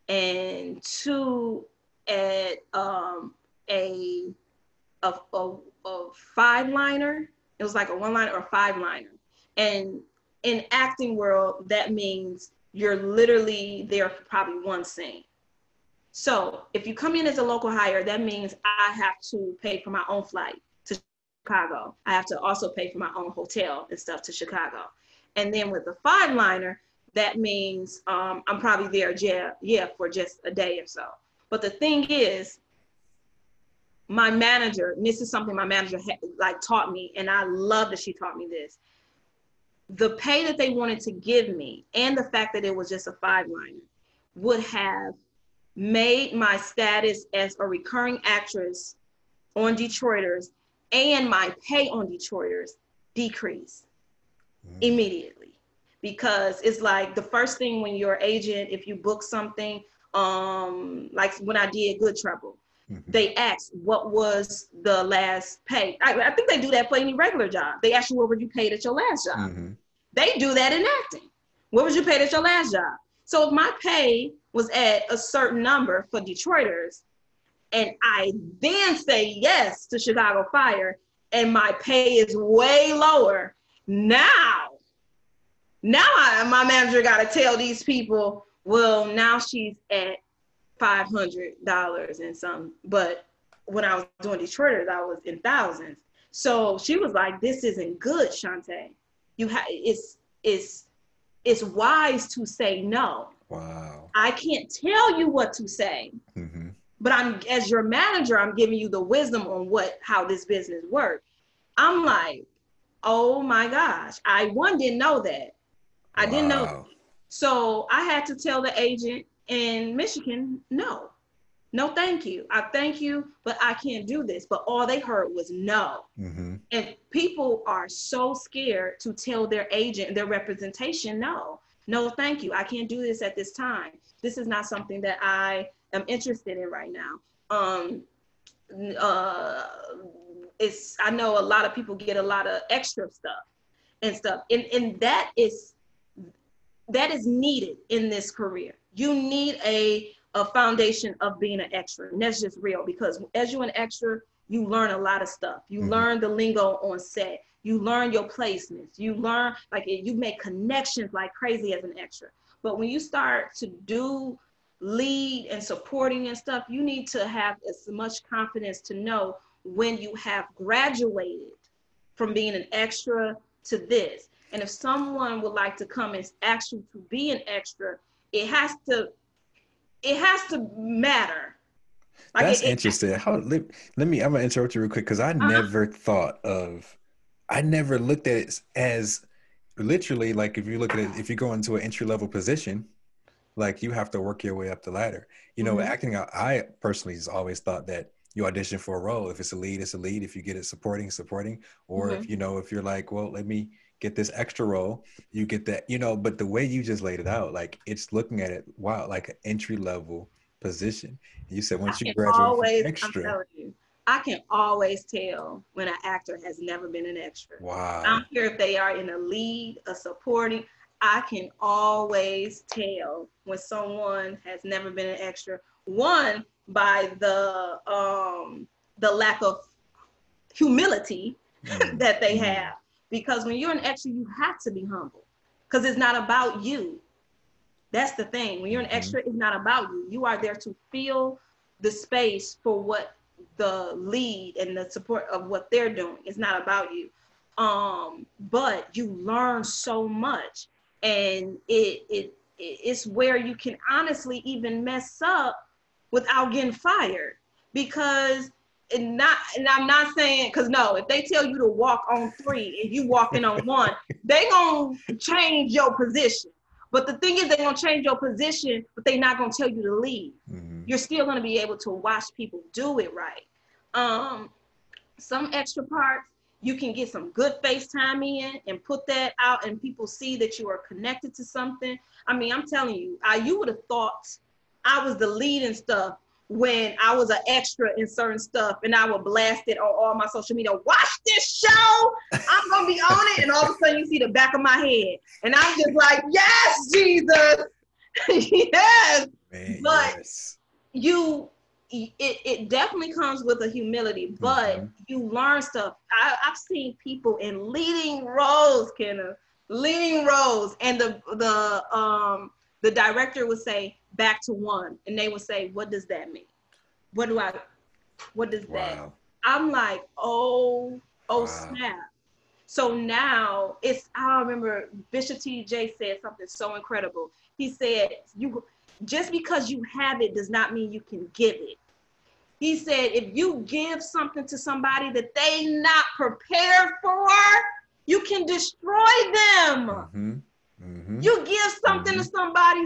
and two, at um, a, a, a, a five liner. It was like a one liner or a five liner. And in acting world, that means you're literally there for probably one scene. So if you come in as a local hire, that means I have to pay for my own flight to Chicago. I have to also pay for my own hotel and stuff to Chicago. And then with the five liner, that means um, I'm probably there, yeah, yeah, for just a day or so. But the thing is, my manager, this is something my manager had, like taught me, and I love that she taught me this. The pay that they wanted to give me, and the fact that it was just a five liner, would have made my status as a recurring actress on Detroiters and my pay on Detroiters decrease mm. immediately because it's like the first thing when your agent, if you book something, um, like when I did Good Trouble, mm-hmm. they ask, what was the last pay. I, I, think they do that for any regular job. They ask you what were you paid at your last job. Mm-hmm. They do that in acting. What was you paid at your last job? So if my pay was at a certain number for Detroiters, and I then say yes to Chicago Fire, and my pay is way lower, now, now I, my manager got to tell these people, well, now she's at five hundred dollars and some, but when I was doing Detroiters, I was in thousands. So she was like, "This isn't good, Shawntay. You have it's it's it's wise to say no. Wow. I can't tell you what to say. Mm-hmm. But I'm as your manager, I'm giving you the wisdom on what how this business works. I'm like, oh my gosh. I one didn't know that. I wow. didn't know. That. So I had to tell the agent in Michigan, no. No, thank you. I thank you, but I can't do this. But all they heard was no. Mm-hmm. And people are so scared to tell their agent, their representation, no no, thank you. I can't do this at this time. This is not something that I am interested in right now. Um, uh, it's I know a lot of people get a lot of extra stuff and stuff, and and that is that is needed in this career. You need a a foundation of being an extra, and that's just real because as you're an extra, you learn a lot of stuff. You mm-hmm. learn the lingo on set. You learn your placements. You learn like you make connections like crazy as an extra. But when you start to do lead and supporting and stuff you need to have as much confidence to know when you have graduated from being an extra to this. And if someone would like to come and ask you to be an extra it has to it has to matter like That's it, interesting. How let, let, me I'm gonna interrupt you real quick because I uh-huh. never thought of I never looked at it as literally like if you look at it, if you go into an entry level position, like you have to work your way up the ladder. You know, mm-hmm. acting out, I personally has always thought that you audition for a role. If it's a lead, it's a lead. If you get it supporting, supporting. Or mm-hmm. if you know, if you're like, well, let me get this extra role, you get that, you know, but the way you just laid it out, like it's looking at it, wow, like an entry level position. You said once you graduate always, extra. I can always tell when an actor has never been an extra. Wow. I don't care if they are in a lead, a supporting. I can always tell when someone has never been an extra. One by the um the lack of humility mm. [laughs] that they mm. have. Because when you're an extra, you have to be humble. Because it's not about you. That's the thing. When you're an mm-hmm. extra, it's not about you. You are there to fill the space for what the lead and the support of what they're doing. It's not about you. Um, but you learn so much and it, it it's where you can honestly even mess up without getting fired because and not and I'm not saying because no, if they tell you to walk on three and you walking on one, [laughs] they gonna change your position. But the thing is, they're gonna change your position, but they're not gonna tell you to leave. Mm-hmm. You're still gonna be able to watch people do it right. Um, some extra parts you can get some good FaceTime in and put that out, and people see that you are connected to something. I mean, I'm telling you, I you would have thought I was the lead and stuff when I was an extra in certain stuff and I would blast it on all my social media. Watch this show. I'm gonna be on it. And all of a sudden you see the back of my head. And I'm just like, yes, Jesus. [laughs] yes. Man, but yes. you it, it definitely comes with a humility, but mm-hmm. you learn stuff. I, have seen people in leading roles, Kenneth, leading roles, and the the um the director would say back to one, and they would say, "What does that mean? What do I? What does wow. that?" I'm like, "Oh, oh wow. snap!" So now it's. I remember Bishop T.J. said something so incredible. He said, "You just because you have it does not mean you can give it." He said, if you give something to somebody that they not prepared for, you can destroy them. Mm-hmm. Mm-hmm. You give something mm-hmm. to somebody,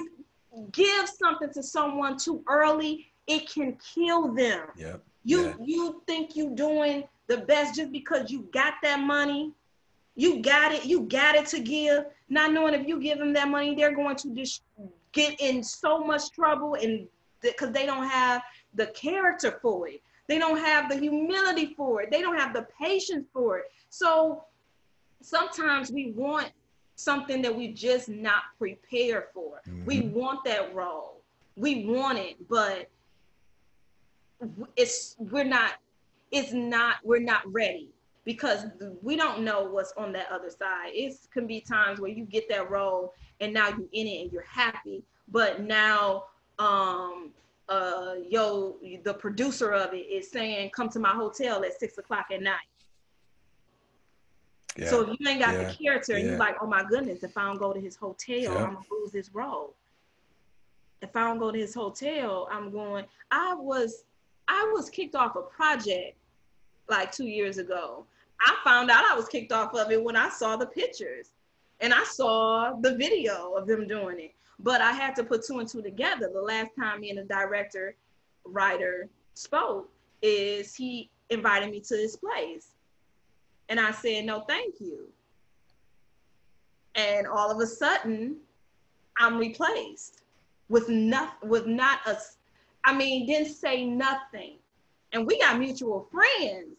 give something to someone too early, it can kill them. Yep. You yeah. you think you doing the best just because you got that money, you got it, you got it to give, not knowing if you give them that money, they're going to just get in so much trouble and because they don't have the character for it. They don't have the humility for it. They don't have the patience for it. So sometimes we want something that we just not prepared for. Mm-hmm. We want that role. We want it, but it's we're not it's not we're not ready because we don't know what's on that other side. It can be times where you get that role and now you're in it and you're happy, but now um uh, yo, the producer of it is saying, come to my hotel at six o'clock at night. Yeah. So if you ain't got yeah. the character and yeah. you're like, oh my goodness, if I don't go to his hotel, I'm gonna lose this role. If I don't go to his hotel, I'm going. I was, I was kicked off a project like two years ago. I found out I was kicked off of it when I saw the pictures and I saw the video of them doing it. But I had to put two and two together. The last time me and the director, writer spoke, is he invited me to this place. And I said, no, thank you. And all of a sudden, I'm replaced with nothing, with not a I mean, didn't say nothing. And we got mutual friends.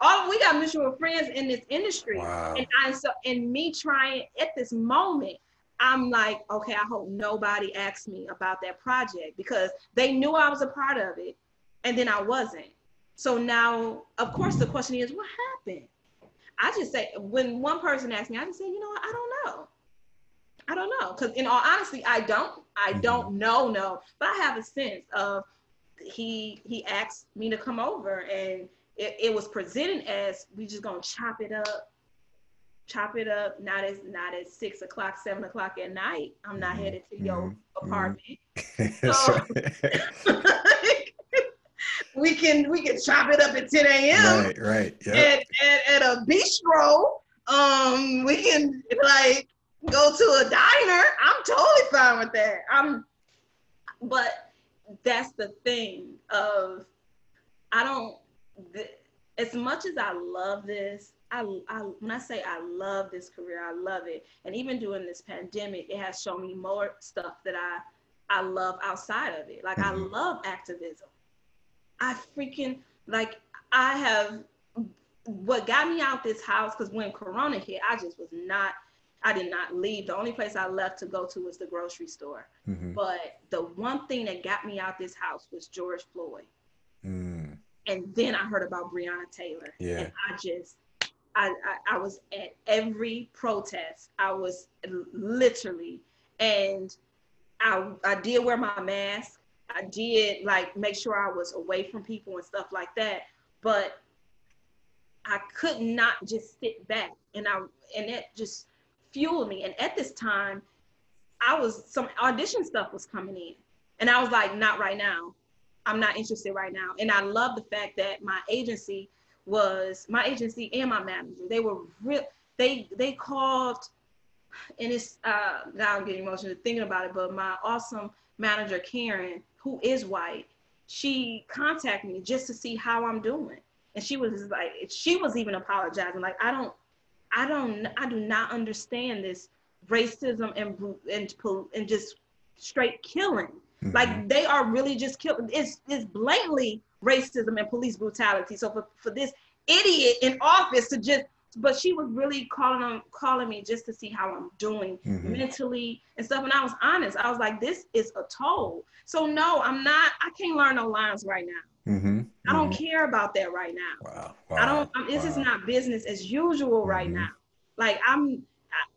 All we got mutual friends in this industry. Wow. And I so and me trying at this moment I'm like, okay, I hope nobody asks me about that project because they knew I was a part of it and then I wasn't. So now, of course, the question is, what happened? I just say, when one person asks me, I just say, you know what, I don't know. I don't know. Because in all honesty, I don't, I mm-hmm. don't know, no. But I have a sense of he he asked me to come over and it, it was presented as we just gonna chop it up chop it up not as not at six o'clock seven o'clock at night i'm not mm-hmm. headed to your mm-hmm. apartment [laughs] so, [laughs] we can we can chop it up at 10 a.m right right yep. at, at, at a bistro um we can like go to a diner i'm totally fine with that i'm but that's the thing of i don't th- as much as i love this I, I when I say I love this career, I love it. And even during this pandemic, it has shown me more stuff that I I love outside of it. Like mm-hmm. I love activism. I freaking like I have what got me out this house because when Corona hit, I just was not. I did not leave. The only place I left to go to was the grocery store. Mm-hmm. But the one thing that got me out this house was George Floyd. Mm. And then I heard about Breonna Taylor. Yeah. And I just I, I, I was at every protest. I was literally, and I, I did wear my mask. I did like make sure I was away from people and stuff like that. But I could not just sit back, and I and it just fueled me. And at this time, I was some audition stuff was coming in, and I was like, not right now. I'm not interested right now. And I love the fact that my agency was my agency and my manager. They were real. They they called, and it's uh, now I'm getting emotional thinking about it. But my awesome manager Karen, who is white, she contacted me just to see how I'm doing, and she was like, she was even apologizing, like I don't, I don't, I do not understand this racism and and and just straight killing. Mm-hmm. Like they are really just killing. It's it's blatantly racism and police brutality. So for, for this idiot in office to just but she was really calling on calling me just to see how I'm doing mm-hmm. mentally and stuff. And I was honest. I was like, this is a toll. So no, I'm not. I can't learn no lines right now. Mm-hmm. I don't mm-hmm. care about that right now. Wow. wow. I don't. I'm, this wow. is not business as usual right mm-hmm. now. Like I'm.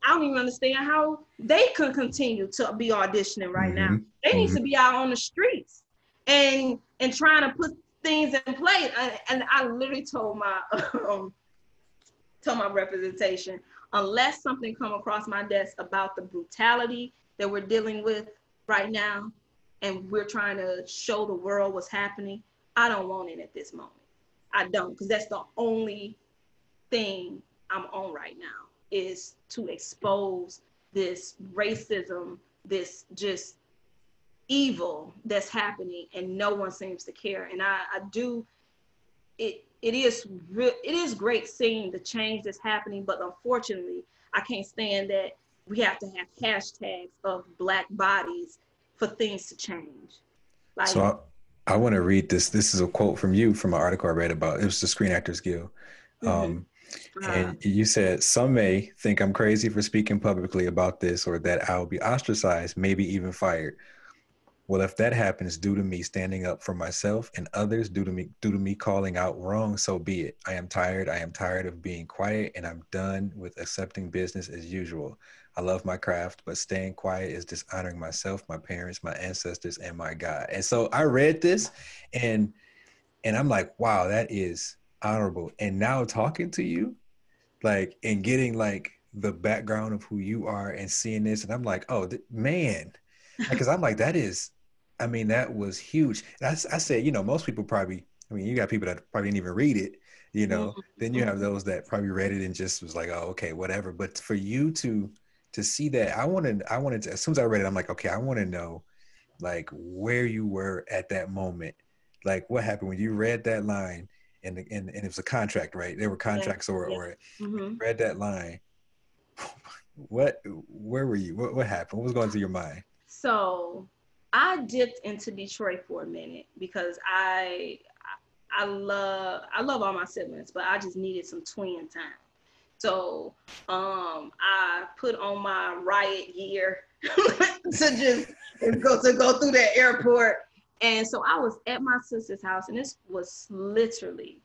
I don't even understand how they could continue to be auditioning right now. Mm-hmm. They need to be out on the streets and and trying to put things in place. And I literally told my [laughs] um, my representation, unless something come across my desk about the brutality that we're dealing with right now, and we're trying to show the world what's happening, I don't want it at this moment. I don't, because that's the only thing I'm on right now is to expose this racism, this just evil that's happening, and no one seems to care. And I, I do it it is real it is great seeing the change that's happening but unfortunately i can't stand that we have to have hashtags of black bodies for things to change. Like, so i, I want to read this. This is a quote from you from an article i read about it was the screen actors guild. Mm-hmm. um, and you said some may think i'm crazy for speaking publicly about this or that i'll be ostracized maybe even fired well, if that happens due to me standing up for myself and others due to me due to me calling out wrong, so be it. I am tired. I am tired of being quiet and I'm done with accepting business as usual. I love my craft, but staying quiet is dishonoring myself, my parents, my ancestors, and my God. And so I read this and and I'm like, wow, that is honorable. And now talking to you, like and getting like the background of who you are and seeing this, and I'm like, oh th- man. Because I'm like, that is I mean, that was huge. I, I said, you know, most people probably, I mean, you got people that probably didn't even read it, you know, mm-hmm. then you have those that probably read it and just was like, oh, okay, whatever. But for you to, to see that, I wanted, I wanted to, as soon as I read it, I'm like, okay, I want to know like where you were at that moment. Like what happened when you read that line and, and, and it was a contract, right? There were contracts yeah. or, yeah. or mm-hmm. read that line. [laughs] What, where were you? What, what happened? What was going through your mind? So I dipped into Detroit for a minute because I I love I love all my siblings, but I just needed some twin time. So um, I put on my riot gear [laughs] to just go to go through that airport. And so I was at my sister's house, and this was literally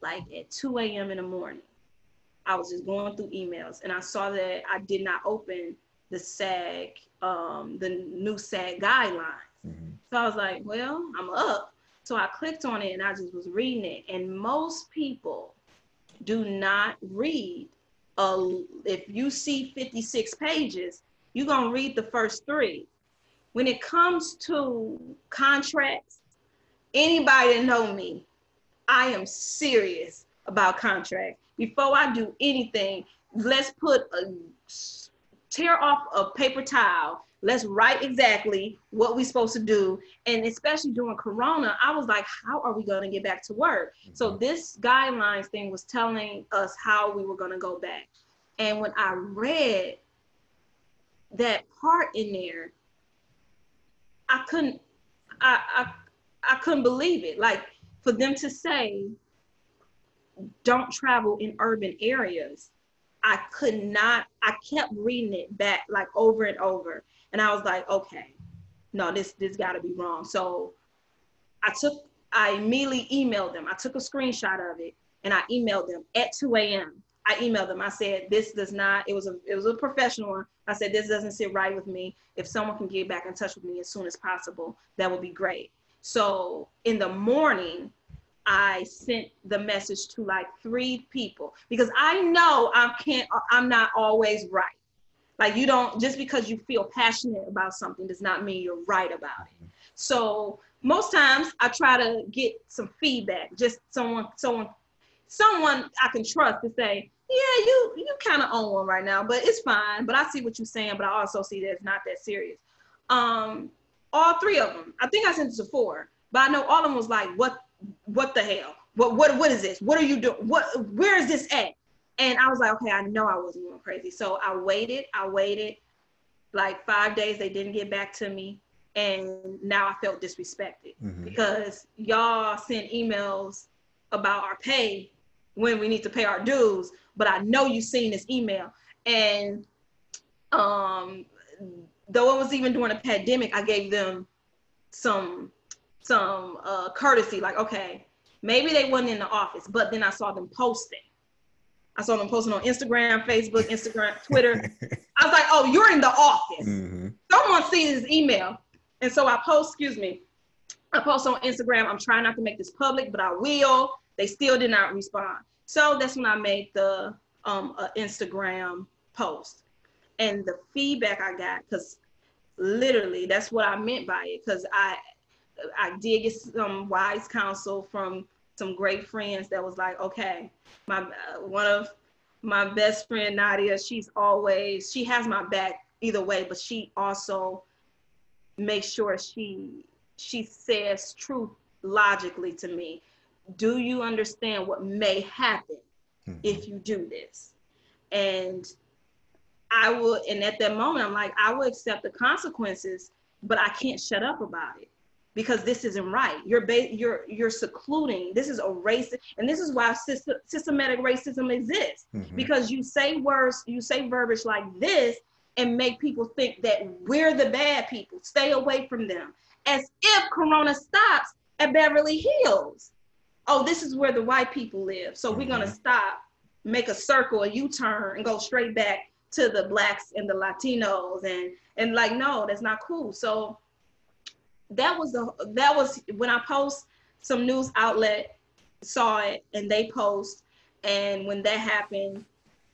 like at 2 a.m. in the morning. I was just going through emails, and I saw that I did not open the SAG, um, the new SAG guidelines. Mm-hmm. So I was like, well, I'm up. So I clicked on it and I just was reading it. And most people do not read. Uh, if you see 56 pages, you're going to read the first three. When it comes to contracts, anybody that know me, I am serious about contracts. Before I do anything, let's put a tear off a paper towel. Let's write exactly what we're supposed to do. And especially during Corona, I was like, how are we going to get back to work? Mm-hmm. So this guidelines thing was telling us how we were going to go back. And when I read that part in there, I couldn't, I, I, I couldn't believe it. Like for them to say, don't travel in urban areas I could not, I kept reading it back like over and over. And I was like, okay, no, this this gotta be wrong. So I took, I immediately emailed them. I took a screenshot of it and I emailed them at 2 a.m. I emailed them. I said, this does not, it was a it was a professional one. I said, this doesn't sit right with me. If someone can get back in touch with me as soon as possible, that would be great. So in the morning, I sent the message to like three people because I know I can't, I'm not always right. Like you don't, just because you feel passionate about something does not mean you're right about it. So most times I try to get some feedback, just someone, someone, someone I can trust to say, yeah, you you kind of own one right now, but it's fine. But I see what you're saying, but I also see that it's not that serious. Um, all three of them, I think I sent it to four, but I know all of them was like, what what the hell? What what what is this? What are you doing? What where is this at? And I was like, okay, I know I wasn't going crazy. So I waited, I waited like five days. They didn't get back to me. and now I felt disrespected mm-hmm. because y'all send emails about our pay when we need to pay our dues, but I know you seen this email. And um, though it was even during a pandemic, I gave them some some uh, courtesy, like, okay, maybe they wasn't in the office, but then I saw them posting. I saw them posting on Instagram, Facebook, Instagram, [laughs] Twitter. I was like, oh, you're in the office. Mm-hmm. Someone sees this email. And so I post, excuse me, I post on Instagram. I'm trying not to make this public, but I will. They still did not respond. So that's when I made the um, uh, Instagram post. And the feedback I got, because literally that's what I meant by it, because I I did get some wise counsel from some great friends that was like, okay, my uh, one of my best friend Nadia, she's always she has my back either way, but she also makes sure she she says truth logically to me. Do you understand what may happen mm-hmm. if you do this? And I will, and at that moment, I'm like, I will accept the consequences, but I can't shut up about it because this isn't right. You're ba- you're you're secluding. This is a racist, and this is why system, systematic racism exists mm-hmm. because you say words, you say verbiage like this, and make people think that we're the bad people. Stay away from them, as if Corona stops at Beverly Hills. Oh, this is where the white people live, so mm-hmm. we're gonna stop, make a circle, a U-turn, and go straight back to the blacks and the Latinos, and and like no, that's not cool. So that was the that was when I post some news outlet saw it and they post. And when that happened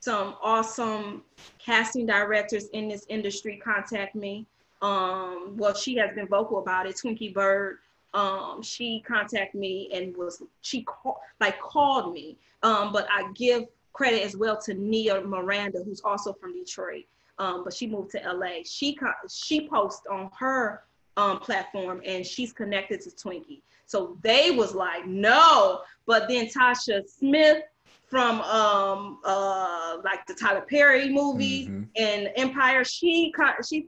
some awesome casting directors in this industry contact me. Um well she has been vocal about it Twinkie Byrd. Um she contacted me and was she called like called me. Um but i give credit as well to nia miranda who's also from detroit. Um but she moved to la she she posts on her um, platform and she's connected to Twinkie. So they was like, no. But then Tasha Smith from um, uh, like the Tyler Perry movies mm-hmm. and Empire, she she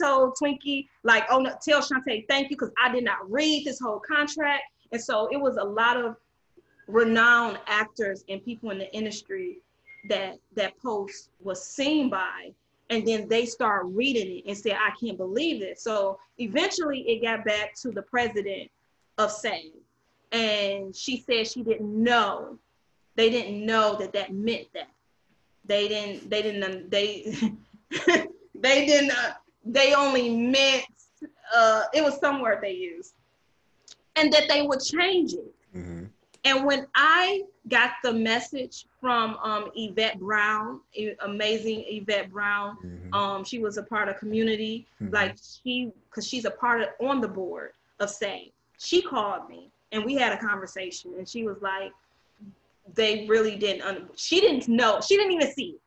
told Twinkie like, oh no, tell Shawntay thank you because I did not read this whole contract. And so it was a lot of renowned actors and people in the industry that that post was seen by and then they start reading it and say, I can't believe this. So eventually it got back to the president of SAG. And she said she didn't know. They didn't know that that meant that. They didn't, they didn't, they, [laughs] they didn't, uh, they only meant, uh, it was some word they used. And that they would change it. Mm-hmm. And when I got the message from um, Yvette Brown, amazing Yvette Brown, mm-hmm. um, she was a part of community, mm-hmm. like she, because she's a part of on the board of SAG. She called me and we had a conversation, and she was like, they really didn't. Un- she didn't know. She didn't even see it.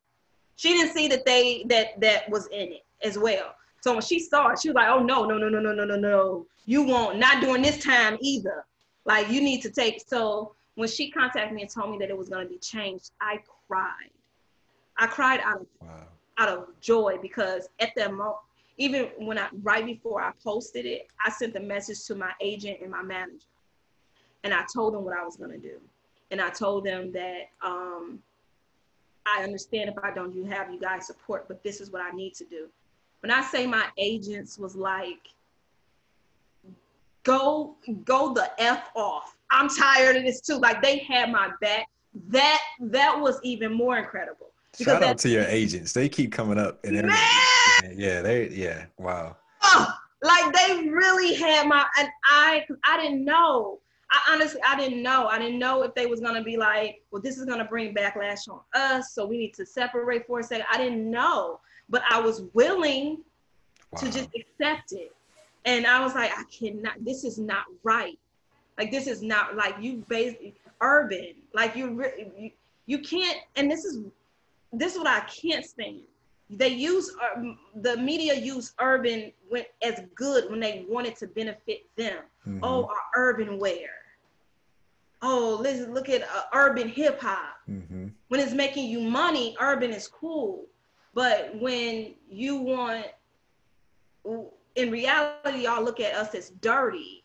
She didn't see that they that that was in it as well. So when she saw it, she was like, "Oh no, no, no, no, no, no, no, no! You won't. Not during this time either." Like you need to take. So when she contacted me and told me that it was going to be changed, I cried. I cried out of wow. out of joy because at that moment, even when I right before I posted it, I sent the message to my agent and my manager, and I told them what I was going to do, and I told them that um, I understand if I don't you have you guys support, but this is what I need to do. When I say my agents was like, go go the f off. I'm tired of this too. Like they had my back. That that was even more incredible. Shout out to your agents. They keep coming up and man, yeah, they yeah, wow. Oh, like they really had my and I I didn't know. I honestly I didn't know. I didn't know if they was gonna be like, well, this is gonna bring backlash on us, so we need to separate for a second. I didn't know, but I was willing wow. to just accept it. And I was like, I cannot, this is not right. Like, this is not like you basically urban. Like, you, you, you can't, and this is, this is what I can't stand. They use, uh, the media use urban when, as good when they wanted to benefit them. Mm-hmm. Oh, our urban wear. Oh, let's look at uh, urban hip hop. Mm-hmm. When it's making you money, urban is cool. But when you want in reality, y'all look at us as dirty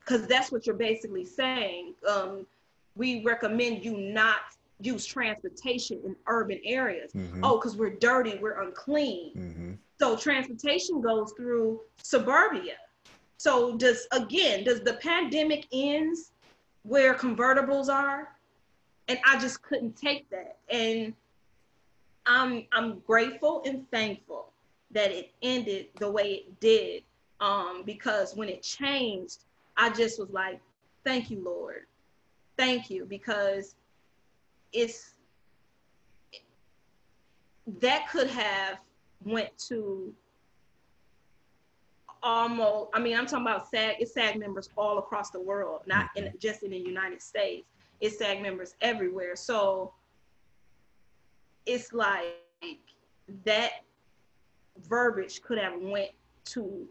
because that's what you're basically saying. Um, we recommend you not use transportation in urban areas. Mm-hmm. Oh, because we're dirty, we're unclean. Mm-hmm. So transportation goes through suburbia. So does again, does the pandemic ends where convertibles are? And I just couldn't take that. And I'm I'm grateful and thankful that it ended the way it did. Um, because when it changed, I just was like, thank you, Lord. Thank you, because it's that could have went to almost i mean i'm talking about sag it's sag members all across the world not in mm-hmm. just in the united states it's sag members everywhere so it's like that verbiage could have went to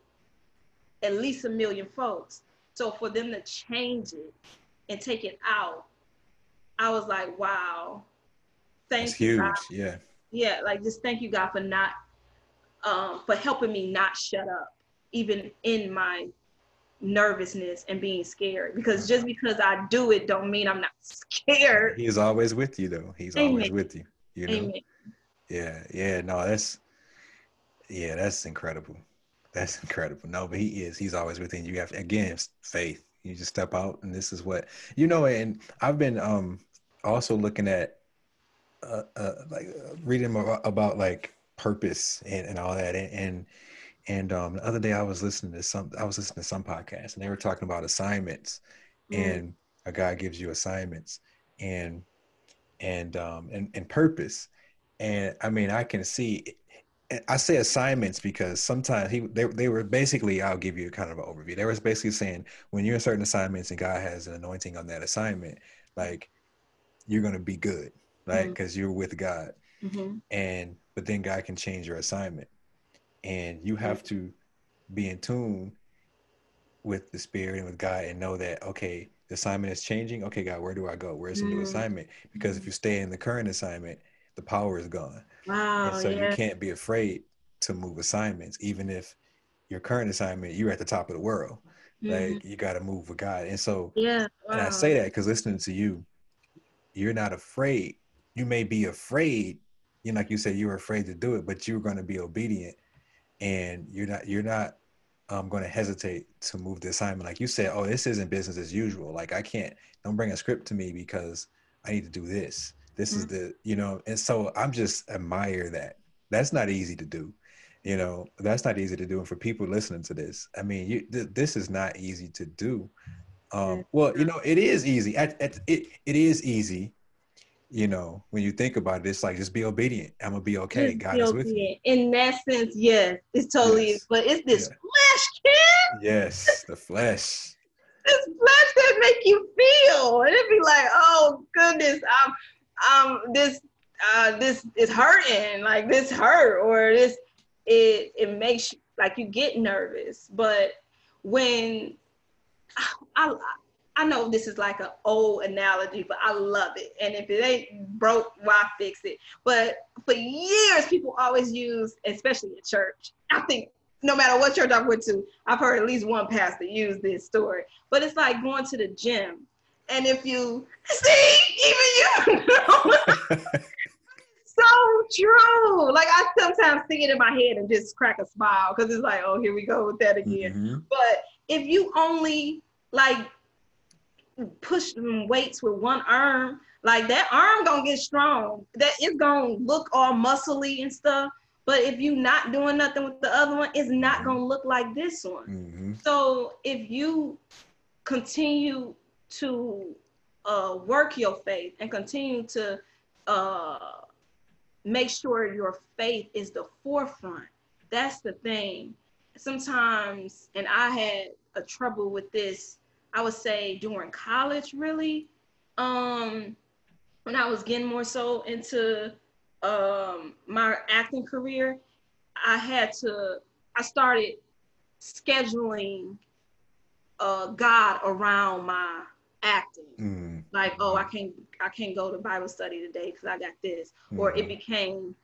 at least a million folks so for them to change it and take it out i was like wow thank That's you huge God. yeah yeah like just thank you god for not um, for helping me not shut up even in my nervousness and being scared because just because I do it don't mean I'm not scared. He's always with you though. He's Amen. always with you. You know. Amen. Yeah, yeah, no, that's yeah, that's incredible. That's [laughs] incredible. No, but he is. He's always within you. You have again faith. You just step out, and this is what you know. And I've been um also looking at uh, uh like uh, reading about like purpose and, and all that, and, and and um, the other day I was listening to some, I was listening to some podcast and they were talking about assignments mm. and a guy gives you assignments and, and, um, and, and purpose. And I mean, I can see, I say assignments because sometimes he, they, they were basically, I'll give you kind of an overview. They were basically saying when you're in certain assignments and God has an anointing on that assignment, like you're going to be good, right? Because mm-hmm. you're with God. Mm-hmm. And, but then God can change your assignment and you have to be in tune with the spirit and with God and know that okay, the assignment is changing. Okay, God, where do I go? Where's the mm. new assignment? Because if you stay in the current assignment, the power is gone. Wow. And so yeah. you can't be afraid to move assignments, even if your current assignment, you're at the top of the world. Mm-hmm. Like you got to move with God. And so, yeah. Wow. And I say that because listening to you, you're not afraid. You may be afraid, you know, like you said, you were afraid to do it, but you're going to be obedient and you're not you're not um, going to hesitate to move the assignment. Like you said, oh, this isn't business as usual. Like I can't don't bring a script to me because I need to do this. This mm-hmm. is the you know, and so I'm just admire that. That's not easy to do. You know, that's not easy to do. And for people listening to this, I mean, you, th- this is not easy to do. Um, well, you know, it is easy. At, at, it, it is easy you know, when you think about it, it's like just be obedient. I'm gonna be okay. Just God is with you. In that sense, yes, it's totally. Yes. But it's this yeah. flesh, kid. Yes, the flesh. this flesh that make you feel, and it'd be like, oh goodness, I'm, um, this, uh, this is hurting. Like this hurt, or this, it, it makes you like you get nervous. But when I, I I know this is like an old analogy, but I love it. And if it ain't broke, why fix it? But for years, people always use, especially in church. I think no matter what church I went to, I've heard at least one pastor use this story. But it's like going to the gym. And if you see, even you [laughs] know, [laughs] so true. Like I sometimes see it in my head and just crack a smile because it's like, oh, here we go with that again. Mm-hmm. But if you only like push weights with one arm, like that arm gonna get strong. That it's gonna look all muscly and stuff. But if you not doing nothing with the other one, it's not gonna look like this one. Mm-hmm. So if you continue to uh, work your faith and continue to uh, make sure your faith is the forefront, that's the thing. Sometimes, and I had a trouble with this I would say during college, really, um, when I was getting more so into um, my acting career, I had to, I started scheduling uh, God around my acting. Mm. Like, oh, I can't, I can't go to Bible study today because I got this. Mm. Or it mm-hmm. became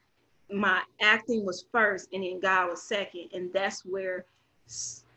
my acting was first and then God was second. And that's where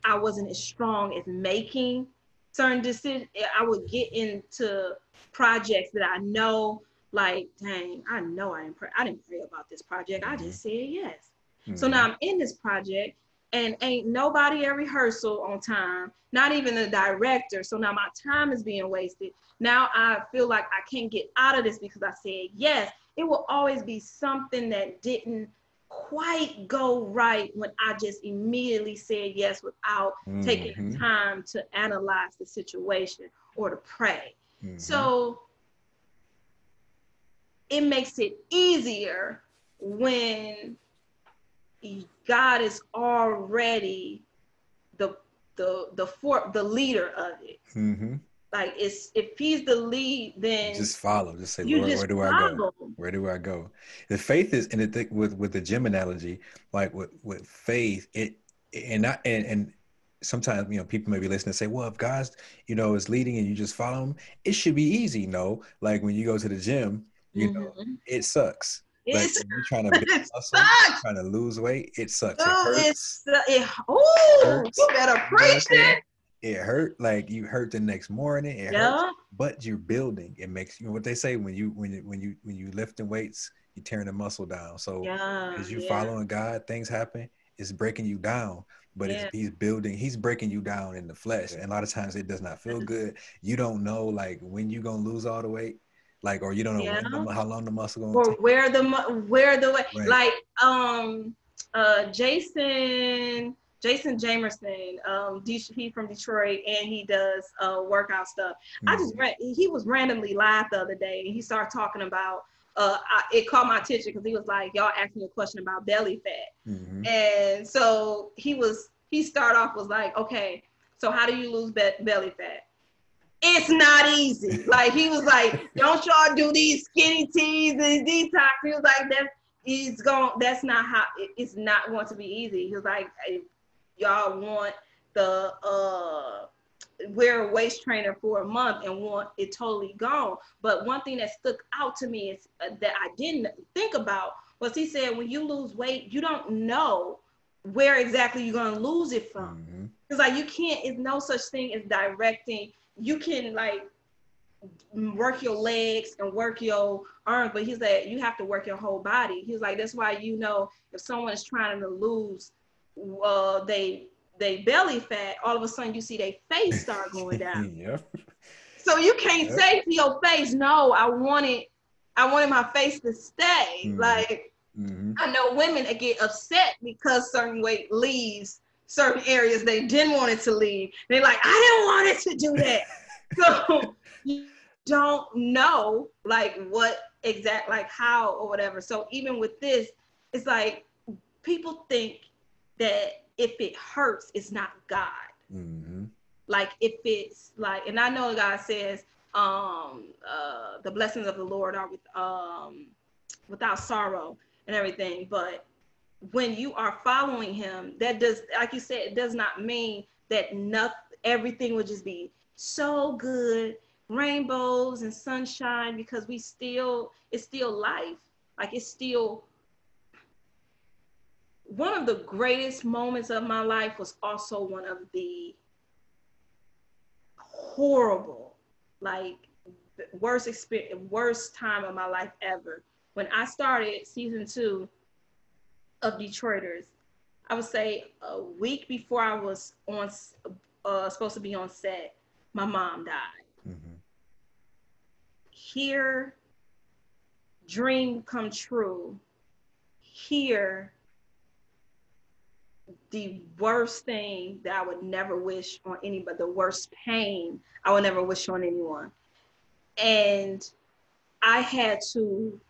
I wasn't as strong as making certain decisions. I would get into projects that I know, like, dang, I know I didn't pray. I didn't pray about this project. I just said yes. Mm-hmm. So now I'm in this project and ain't nobody at rehearsal on time, not even the director. So now my time is being wasted. Now I feel like I can't get out of this because I said yes. It will always be something that didn't quite go right when I just immediately said yes without mm-hmm. taking time to analyze the situation or to pray. Mm-hmm. So it makes it easier when God is already the the the for the leader of it. Mm-hmm. Like it's if he's the lead, then just follow. Just say, Lord, just where do follow. I go? Where do I go? The faith is, and the thing with with the gym analogy, like with with faith, it and not and and sometimes you know people may be listening and say, well, if God's you know is leading and you just follow him, it should be easy. No, like when you go to the gym, you mm-hmm. know, it sucks. Like you're trying to build muscle, trying to lose weight, it sucks. Oh, it hurts. It's, it, oh, you better preach it. It hurt like you hurt the next morning. It yeah. hurts, but you're building. It makes you know what they say when you when you when you when you lifting weights, you're tearing the muscle down. So yeah, as you yeah. following God, things happen. It's breaking you down, but yeah. he's building. He's breaking you down in the flesh, and a lot of times it does not feel [laughs] good. You don't know like when you're gonna lose all the weight like or you don't know yeah. the, how long the muscle going or take. where the where the way right. like um uh jason jason jamerson um he's from detroit and he does uh workout stuff mm-hmm. i just read he was randomly live the other day and he started talking about uh, I, it caught my attention because he was like, y'all asked me a question about belly fat. Mm-hmm. And so he was, he started off was like, okay, so how do you lose be- belly fat? It's not easy. Like he was like, don't y'all do these skinny teas and detox. He was like, that is going that's not how it's not going to be easy. He was like, y'all want the uh wear a waist trainer for a month and want it totally gone. But one thing that stuck out to me is uh, that I didn't think about was he said when you lose weight, you don't know where exactly you're gonna lose it from. Mm-hmm. It's like you can't. It's no such thing as directing you can like work your legs and work your arms, but he's like, you have to work your whole body. He's like, that's why you know if someone is trying to lose uh they they belly fat, all of a sudden you see their face start going down. [laughs] yeah. So you can't yep. say to your face, no, I wanted I wanted my face to stay. Mm-hmm. Like mm-hmm. I know women that get upset because certain weight leaves certain areas they didn't want it to leave. They're like, I didn't want it to do that. [laughs] so you don't know like what exact like how or whatever. So even with this, it's like people think that if it hurts, it's not God. Mm-hmm. Like if it's like, and I know God says, um, uh, the blessings of the Lord are with um, without sorrow and everything, but when you are following him, that does, like you said, it does not mean that nothing, everything would just be so good, rainbows and sunshine, because we still, it's still life. Like it's still, one of the greatest moments of my life was also one of the horrible, like worst experience, worst time of my life ever. When I started season two, of Detroiters. I would say a week before I was on uh, supposed to be on set, my mom died. Mm-hmm. Here, dream come true. Here, the worst thing that I would never wish on anybody, the worst pain I would never wish on anyone. And I had to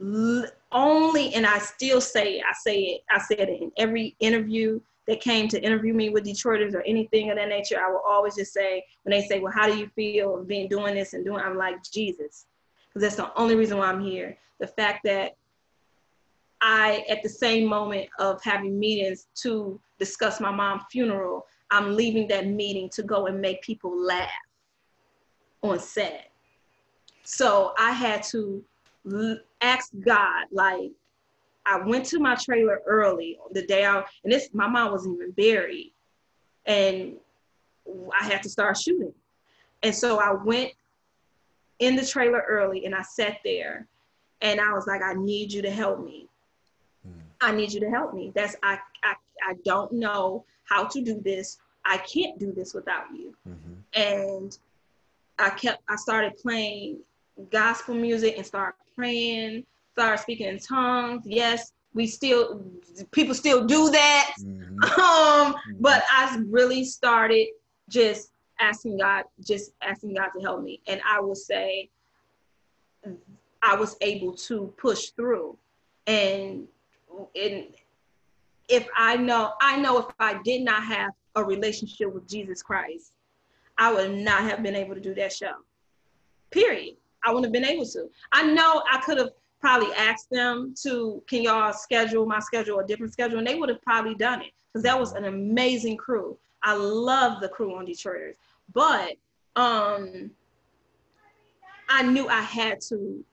only, and I still say I say it, I said it in every interview that came to interview me with Detroiters or anything of that nature, I will always just say, when they say, well, how do you feel being doing this and doing, I'm like, Jesus. Because that's the only reason why I'm here. The fact that I, at the same moment of having meetings to discuss my mom's funeral, I'm leaving that meeting to go and make people laugh on set. So I had to ask God, like, I went to my trailer early the day I, and this, my mom wasn't even buried. and I had to start shooting. And so I went in the trailer early and I sat there and I was like, I need you to help me. Mm. I need you to help me. That's I, I I don't know how to do this. I can't do this without you. Mm-hmm. And I kept I started playing gospel music and start praying, start speaking in tongues. Yes, we still people still do that. Mm-hmm. [laughs] Um, mm-hmm. but I really started just asking God, just asking God to help me. And I will say I was able to push through. And and if I know, I know if I did not have a relationship with Jesus Christ, I would not have been able to do that show. Period. I wouldn't have been able to. I know I could have probably asked them to, can y'all schedule my schedule a different schedule? And they would have probably done it because that was an amazing crew. I love the crew on Detroiters, but um, I knew I had to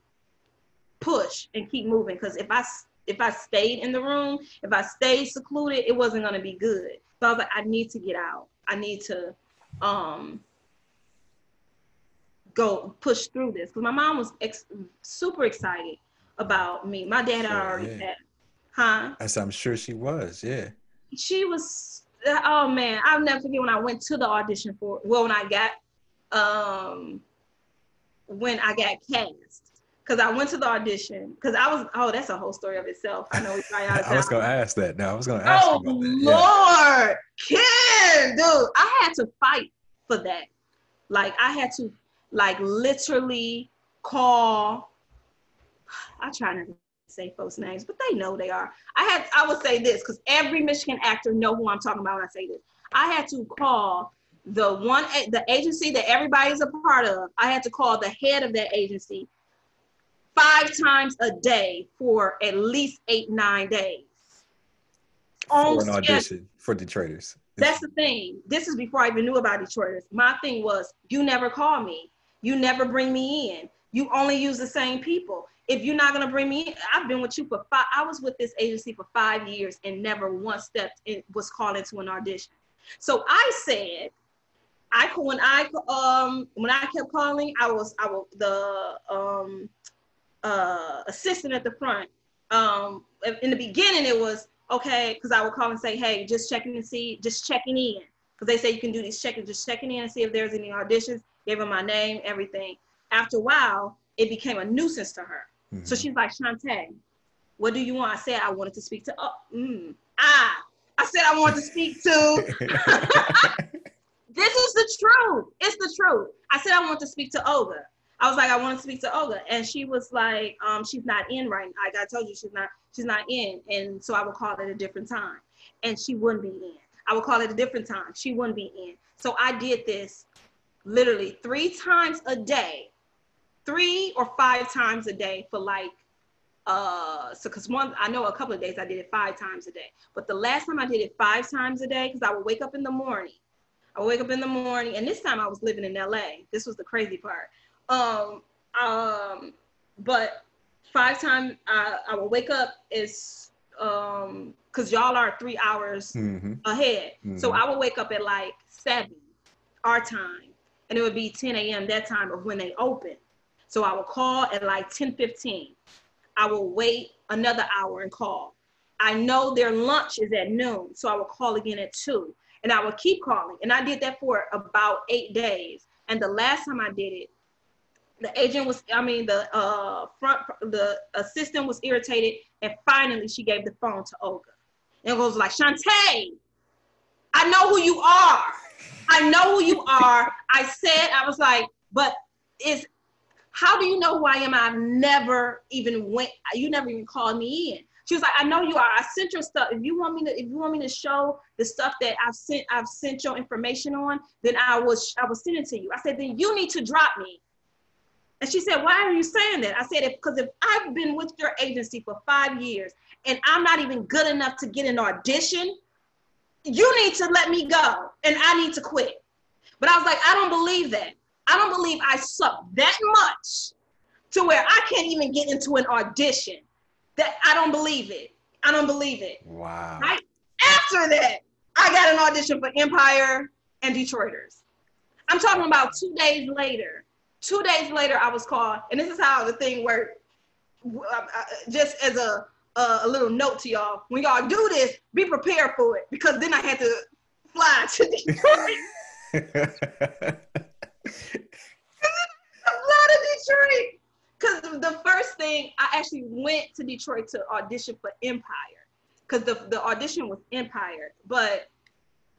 push and keep moving because if I if I stayed in the room, if I stayed secluded, it wasn't gonna be good. So I was like, I need to get out. I need to um go push through this because my mom was ex- super excited about me. My dad had already yeah. had, huh? As I'm sure she was, yeah. She was. Oh man, I'll never forget when I went to the audition for. Well, when I got, um, when I got cast because I went to the audition because I was oh that's a whole story of itself. I know we. [laughs] I was gonna ask that. No, I was gonna ask. Oh Lord, yeah. Ken, dude, I had to fight for that. Like I had to like literally call. I try not to say folks' names, but they know they are. I had I would say this because every Michigan actor know who I'm talking about when I say this. I had to call the one the agency that everybody is a part of. I had to call the head of that agency five times a day for at least eight, nine days. For an audition for Detroiters. That's the thing. This is before I even knew about Detroiters. My thing was, you never call me. You never bring me in. You only use the same people. If you're not gonna bring me in, I've been with you for five. I was with this agency for five years and never once stepped in was called into an audition. So I said, I when I um when I kept calling, I was I was the um uh, assistant at the front. Um, in the beginning, it was okay because I would call and say, "Hey, just checking to see, just checking in," because they say you can do these checking, just checking in and see if there's any auditions. Gave her my name, everything. After a while, it became a nuisance to her. Mm-hmm. So she's like, "Shawntay, what do you want?" I said, "I wanted to speak to oh, mm, ah." I said I wanted to speak to. [laughs] this is the truth. It's the truth. I said I want to speak to Olga. I was like, I want to speak to Olga, and she was like, um, she's not in right. Like I told you, she's not, she's not in, and so I would call it a different time, and she wouldn't be in. I would call it a different time. She wouldn't be in. So I did this literally three times a day, three or five times a day for like, uh, so because one, I know a couple of days I did it five times a day, but the last time I did it five times a day, because I would wake up in the morning. I wake up in the morning, and this time I was living in LA. This was the crazy part. Um, um, but five times I, I will wake up is um because y'all are three hours mm-hmm. ahead. Mm-hmm. So I will wake up at like seven our time, and it would be 10 a.m. that time of when they open. So I will call at like 10:15. I will wait another hour and call. I know their lunch is at noon, so I will call again at two, and I will keep calling. And I did that for about eight days. And the last time I did it, the agent was i mean the uh front the assistant was irritated and finally she gave the phone to olga and was like Shawntay i know who you are i know who you are. I said i was like but is how do you know who i am? I've never even went you never even called me in. She was like i know you are. I sent your stuff. If you want me to if you want me to show the stuff that i've sent i've sent your information on then i was i will send it to you. I said then you need to drop me. And she said, Why are you saying that? I said, Because if I've been with your agency for five years and I'm not even good enough to get an audition, you need to let me go and I need to quit. But I was like, I don't believe that. I don't believe I suck that much to where I can't even get into an audition. That I don't believe it. I don't believe it. Wow. Right? After that, I got an audition for Empire and Detroiters. I'm talking about two days later. Two days later, I was called, and this is how the thing worked. Uh, uh, just as a a, a little note to y'all, when y'all do this, be prepared for it because then I had to fly to [laughs] Detroit. Detroit because the first thing I actually went to Detroit to audition for Empire because the the audition was Empire, but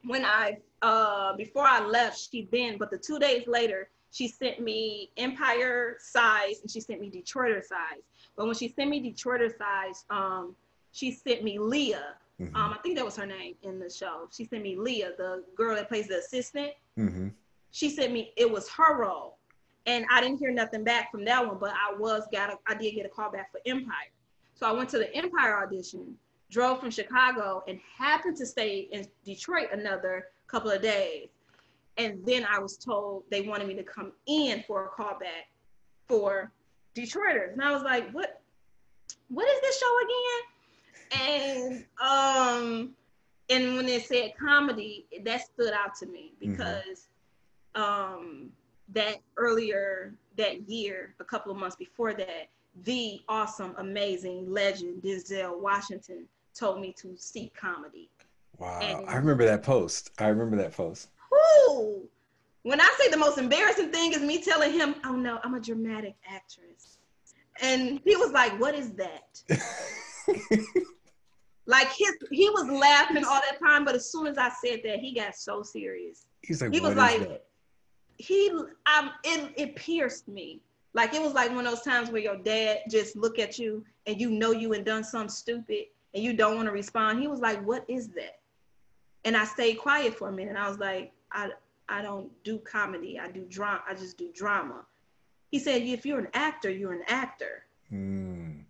when I uh before I left, she then but the two days later she sent me Empire size and she sent me Detroiter size. But when she sent me Detroiter size, um, she sent me Leah. Mm-hmm. Um, I think that was her name in the show. She sent me Leah, the girl that plays the assistant. Mm-hmm. She sent me it was her role, and I didn't hear nothing back from that one. But I was got a, I did get a call back for Empire, so I went to the Empire audition drove from Chicago and happened to stay in Detroit another couple of days. And then I was told they wanted me to come in for a callback for Detroiters. And I was like, what what is this show again? And um and when they said comedy, that stood out to me mm-hmm. because mm-hmm. um that earlier that year, a couple of months before that, the awesome, amazing legend Denzel Washington told me to seek comedy. Wow. And, I remember that post. I remember that post. Whoo! When I say the most embarrassing thing is me telling him, oh no, I'm a dramatic actress. And he was like, what is that? [laughs] like his he was laughing all that time, but as soon as I said that, he got so serious. He's like, he was like, that? he um it, it pierced me. Like it was like one of those times where your dad just look at you and you know you and done something stupid and you don't want to respond. He was like, What is that? And I stayed quiet for a minute. I was like, I I don't do comedy. I do drama. I just do drama. He said, if you're an actor, you're an actor. Mm.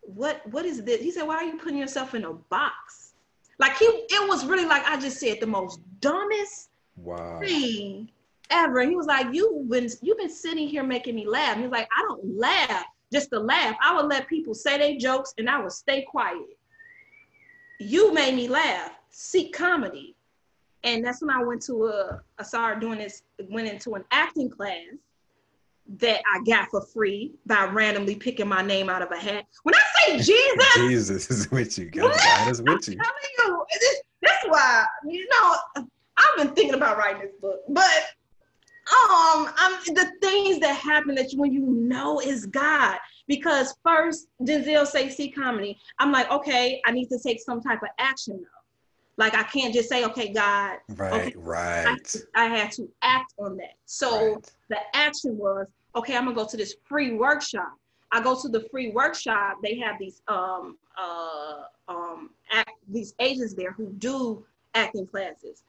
What what is this? He said, why are you putting yourself in a box? Like he, it was really like I just said the most dumbest wow. thing ever. And he was like, you've been you've been sitting here making me laugh. He was like, I don't laugh just to laugh. I would let people say their jokes and I would stay quiet. You made me laugh. Seek comedy. And that's when I went to a, I started doing this, went into an acting class that I got for free by randomly picking my name out of a hat. When I say Jesus, Jesus is with you. God, God is with you. I'm telling you that's why, you know, I've been thinking about writing this book, but um i'm the things that happen that you, when you know is god because first denzel say see comedy i'm like okay i need to take some type of action though like i can't just say okay god right okay, right I, I, had to act on that so right. the action was okay i'm gonna go to this free workshop i go to the free workshop they have these um uh um act, these agents there who do acting classes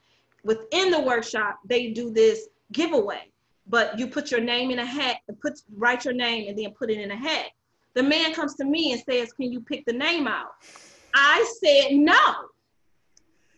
within the workshop they do this giveaway, but you put your name in a hat and put write your name and then put it in a hat. The man comes to me and says, "Can you pick the name out?" I said no.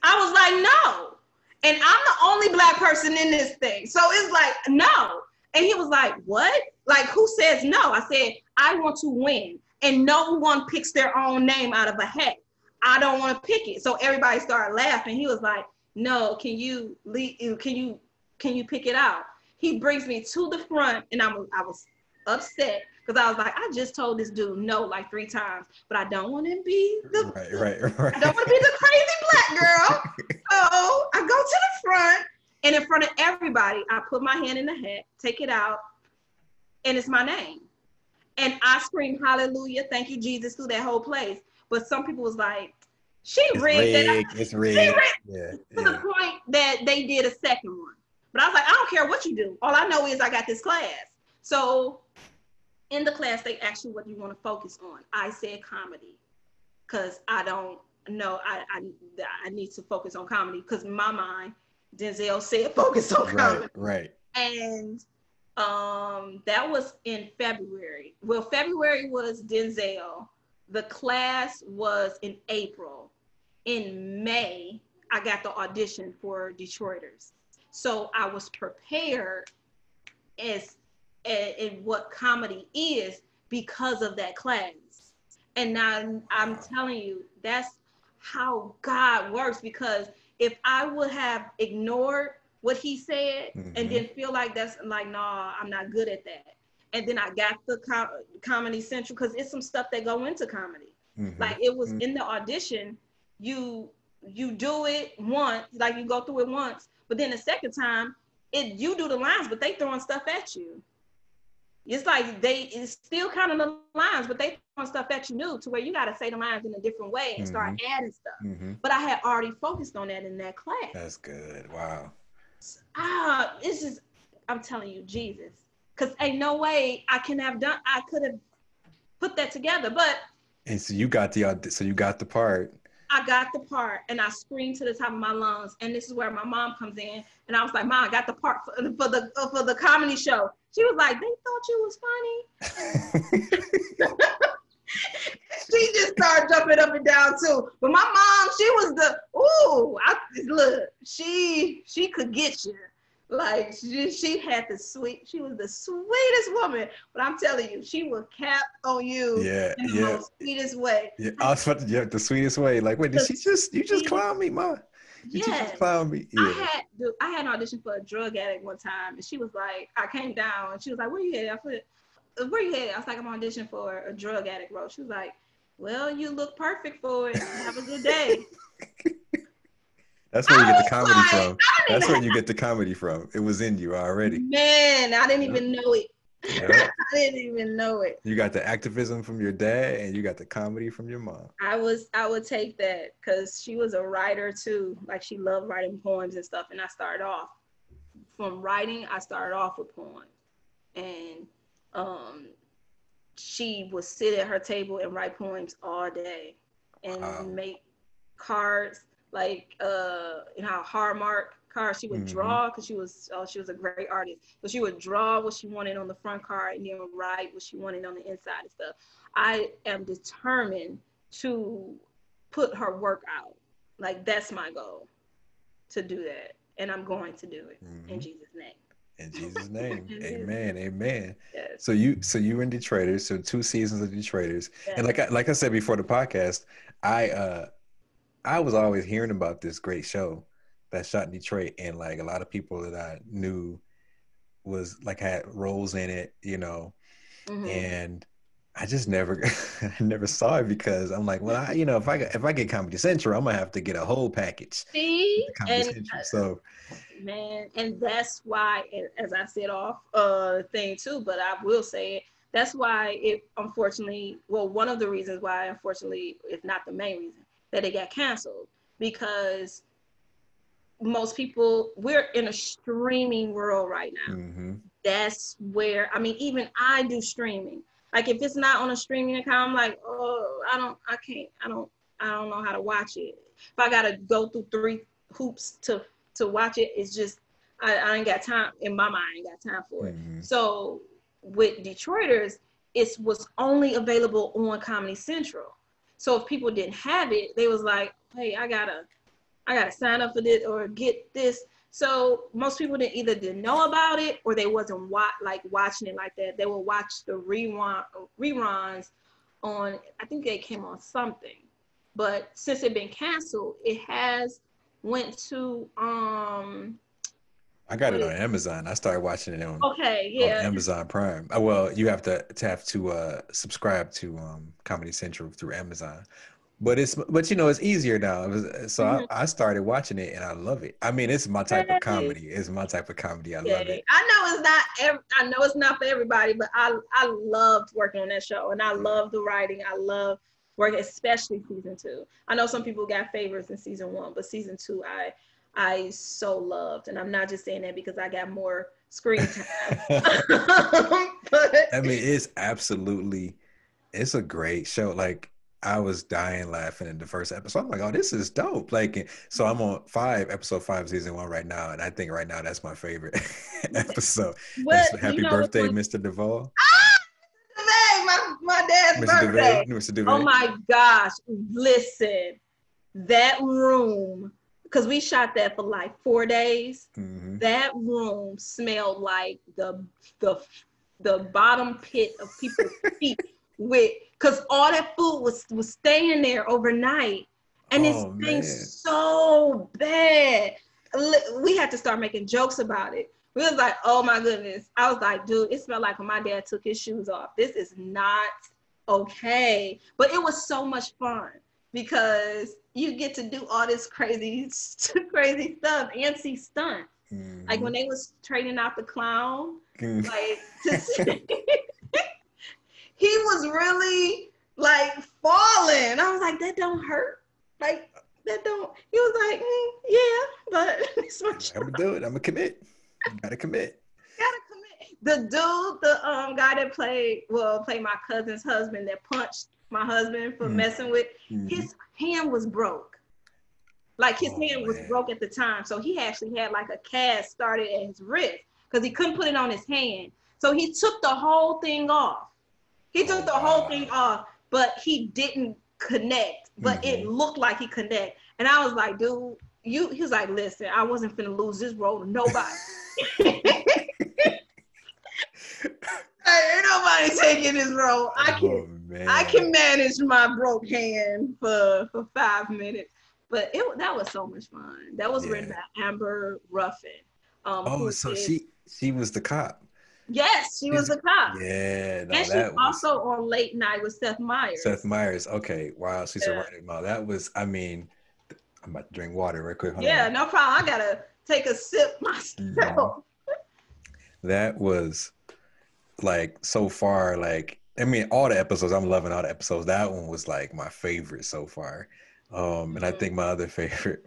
I was like no, and I'm the only black person in this thing, so it's like no. And he was like, "What? Like who says no?" I said, "I want to win, and no one picks their own name out of a hat. I don't want to pick it." So everybody started laughing. He was like, "No, can you? Can you can you pick it out? He brings me to the front, and I was I was upset because I was like, I just told this dude no like three times, but I don't want to be the right, right, right. I don't want to be the crazy black girl. [laughs] so I go to the front, and in front of everybody, I put my hand in the hat, take it out, and it's my name. And I scream hallelujah, thank you, Jesus, through that whole place. But some people was like, she it's rigged, [laughs] rigged it. It's rigged. She rigged yeah, to yeah. the point that they did a second one. But I was like, I don't care what you do. All I know is I got this class. So in the class, they ask you what you want to focus on. I said comedy because I don't know. I, I, I need to focus on comedy because in my mind, Denzel said focus on comedy. Right. And um, that was in February. Well, February was Denzel. The class was in April. In May, I got the audition for Detroiters. So I was prepared as in what comedy is because of that class. And now I'm telling you, that's how God works because if I would have ignored what he said mm-hmm. and then feel like that's like, nah, I'm not good at that. And then I got the com- Comedy Central because it's some stuff that go into comedy. Mm-hmm. Like it was mm-hmm. in the audition, you you do it once, like you go through it once, but then the second time, it you do the lines, but they throwing stuff at you. It's like they it's still kind of the lines, but they throwing stuff at you new to where you got to say the lines in a different way and mm-hmm. start adding stuff. Mm-hmm. But I had already focused on that in that class. That's good. Wow. Ah, this is I'm telling you, Jesus, because ain't no way I can have done. I could have put that together, but. And so you got the so you got the part. I got the part and I screamed to the top of my lungs. And this is where my mom comes in. And I was like, Mom, I got the part for, for the for the comedy show. She was like, They thought you was funny. [laughs] she just started jumping up and down too. But my mom, she was the ooh, I look, she she could get you. Like she, she had the sweet, she was the sweetest woman. But I'm telling you, she will cap on you yeah, in the yeah. most sweetest way. Yeah, I was about to, yeah, the sweetest way. Like, wait, did she just you just clown me, ma? Just clown me? Yeah. I had dude, I had an audition for a drug addict one time, and she was like, I came down and she was like, Where you at? I put where you at? I was like, I'm auditioning for a drug addict role. She was like, Well, you look perfect for it. Have a good day. [laughs] That's where you get the comedy like, from. That's where you get the comedy from. It was in you already. Man, I didn't even know it. [laughs] I didn't even know it. You got the activism from your dad, and you got the comedy from your mom. I was, I would take that because she was a writer too. Like she loved writing poems and stuff. And I started off from writing. I started off with poems, and um, she would sit at her table and write poems all day, and wow. make cards like uh you know Hallmark card she would mm-hmm. draw because she was oh she was a great artist so she would draw what she wanted on the front card and then write what she wanted on the inside and stuff i am determined to put her work out like that's my goal to do that and i'm going to do it mm-hmm. in jesus name in Jesus' name, [laughs] Amen, Amen. Yes. So you, so you were in Detroiters, so two seasons of Detroiters, yes. and like I, like I said before the podcast, I uh I was always hearing about this great show that shot in Detroit, and like a lot of people that I knew was like had roles in it, you know, mm-hmm. and I just never, [laughs] I never saw it because I'm like, well, I, you know, if I if I get Comedy Central, I'm gonna have to get a whole package. See, and so man, and that's why, as I said off uh thing too, but I will say it. That's why it unfortunately, well, one of the reasons why, unfortunately, if not the main reason, that it got canceled because most people we're in a streaming world right now. Mm-hmm. That's where I mean, even I do streaming. Like if it's not on a streaming account, I'm like, oh, I don't, I can't, I don't, I don't know how to watch it. If I gotta go through three hoops to to watch it, it's just I, I ain't got time in my mind. I ain't got time for it. Mm-hmm. So with Detroiters, it was only available on Comedy Central. So if people didn't have it, they was like, hey, I gotta, I gotta sign up for this or get this. So most people didn't either didn't know about it or they wasn't wa- like watching it like that. They would watch the rerun reruns on. I think they came on something, but since it been canceled, it has went to um I got it on Amazon. I started watching it on okay, yeah, on Amazon Prime. Uh, well, you have to, to have to uh, subscribe to um, Comedy Central through Amazon, but it's but you know it's easier now. So mm-hmm. I, I, started watching it and I love it. I mean, it's my type of comedy. It's my type of comedy. I love it. I know it's not. Every, I know it's not for everybody, but I I loved working on that show and I love the writing. I love working, especially season two. I know some people got favorites in season one, but season two, I I so loved. And I'm not just saying that because I got more screen [laughs] time. [laughs] but, I mean, it's absolutely, it's a great show. Like, I was dying laughing in the first episode. I'm like, oh, this is dope. Like, so I'm on five, episode five, season one right now. And I think right now that's my favorite [laughs] episode. What, happy you know, birthday, what, Mr. Duvall. Ah, my, my dad's Mr. birthday. Mr. Oh my gosh. Listen, that room because we shot that for like four days. Mm-hmm. That room smelled like the the the bottom pit of people's [laughs] feet with because all that food was was staying there overnight. and oh, it's thing so bad. We had to start making jokes about it. We was like, oh my goodness. I was like, dude, it smelled like when my dad took his shoes off. This is not okay. But it was so much fun because you get to do all this crazy, [laughs] crazy stuff and see stunts. Mm-hmm. Like when they was training out the clown, mm-hmm. like [laughs] he was really like falling. I was like, that don't hurt. Like that don't. He was like, mm, yeah, but [laughs] it's my I'm gonna do it. I'm gonna commit. gotta commit. gotta commit. The dude, the um guy that played, well, played my cousin's husband that punched my husband for mm-hmm. messing with. Mm-hmm. His hand was broke. Like his oh, hand was man. broke at the time, so he actually had like a cast started at his wrist because he couldn't put it on his hand. So he took the whole thing off. He took the whole thing off, but he didn't connect. But mm-hmm. it looked like he connect. And I was like, dude, you. He was like, listen, I wasn't finna lose this role to nobody. [laughs] ain't nobody taking this role. I can oh, I can manage my broke hand for for five minutes. But it that was so much fun. That was yeah. written by Amber Ruffin. Um, oh, so did, she she was the cop. Yes, she was a cop. Yeah, no, and she was, also on Late Night with Seth Meyers. Seth Meyers. Okay, wow, she's yeah. a writer. Wow, that was. I mean, I'm about to drink water real quick. Hold yeah, on. no problem. I gotta take a sip [laughs] myself. That was like so far. Like I mean, all the episodes. I'm loving all the episodes. That one was like my favorite so far. Um, and I mm-hmm. think my other [laughs] favorite.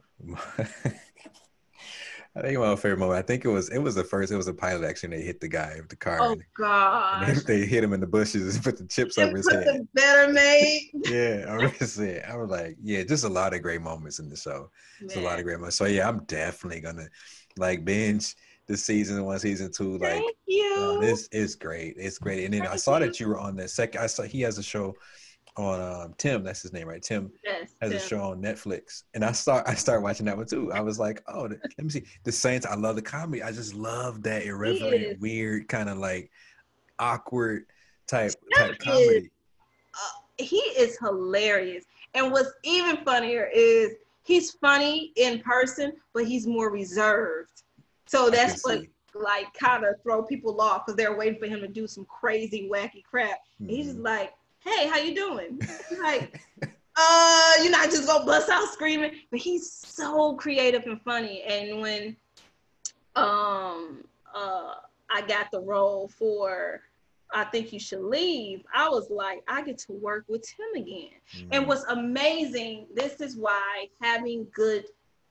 I think my favorite moment. I think it was it was the first. It was a pilot action. They hit the guy with the car. Oh God! They, [laughs] they, hit him in the bushes and put the chips over his head. The better mate. [laughs] yeah, I was saying. I was like, yeah, just a lot of great moments in the show. It's a lot of great moments. So yeah, I'm definitely gonna like binge the season one, season two. Like, Thank you. Uh, this is great. It's great. And then Thank I saw you. that you were on the second. I saw he has a show on um, Tim. That's his name, right? Tim yes, has Tim. a show on Netflix, and I start I started watching that one too. I was like, oh, let me see. The Saints. I love the comedy. I just love that irreverent, weird, kind of like awkward type type comedy. Is, uh, he is hilarious, and what's even funnier is he's funny in person, but he's more reserved. So that's what. Like kind of throw people off because they're waiting for him to do some crazy wacky crap. Mm-hmm. He's just like, hey, how you doing? like, uh, you're not just gonna bust out screaming. But he's so creative and funny. And when um uh I got the role for I think you should leave, I was like, I get to work with him again. Mm-hmm. And what's amazing, this is why having good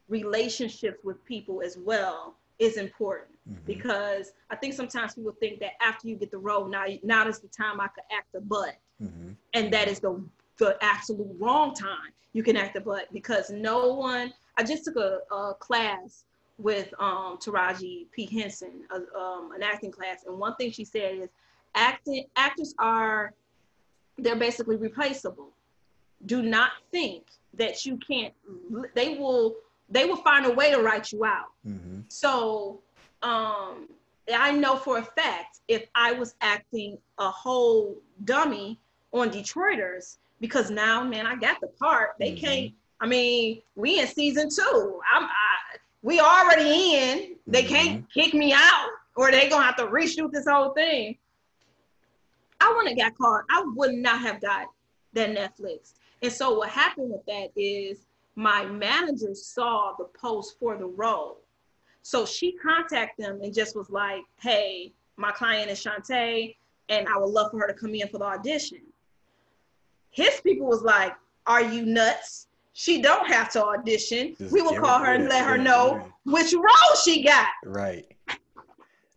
relationships with people as well is important mm-hmm. because I think sometimes people think that after you get the role, now now is the time I could act a butt, mm-hmm. and that is the the absolute wrong time you can act a butt because no one. I just took a, a class with um, Taraji P Henson, a, um, an acting class, and one thing she said is acting actors are they're basically replaceable. Do not think that you can't. They will they will find a way to write you out. Mm-hmm. So um, I know for a fact if I was acting a whole dummy on Detroiters, because now, man, I got the part. They mm-hmm. can't. I mean, we in season two. I'm. I, we already in. They mm-hmm. can't kick me out, or they gonna have to reshoot this whole thing. I wouldn't have got caught. I would not have got that Netflix. And so what happened with that is my manager saw the post for the role. So she contacted them and just was like, hey, my client is Shawntay, and I would love for her to come in for the audition. His people was like, are you nuts? She don't have to audition. Just we will call her and let her know which role she got. Right.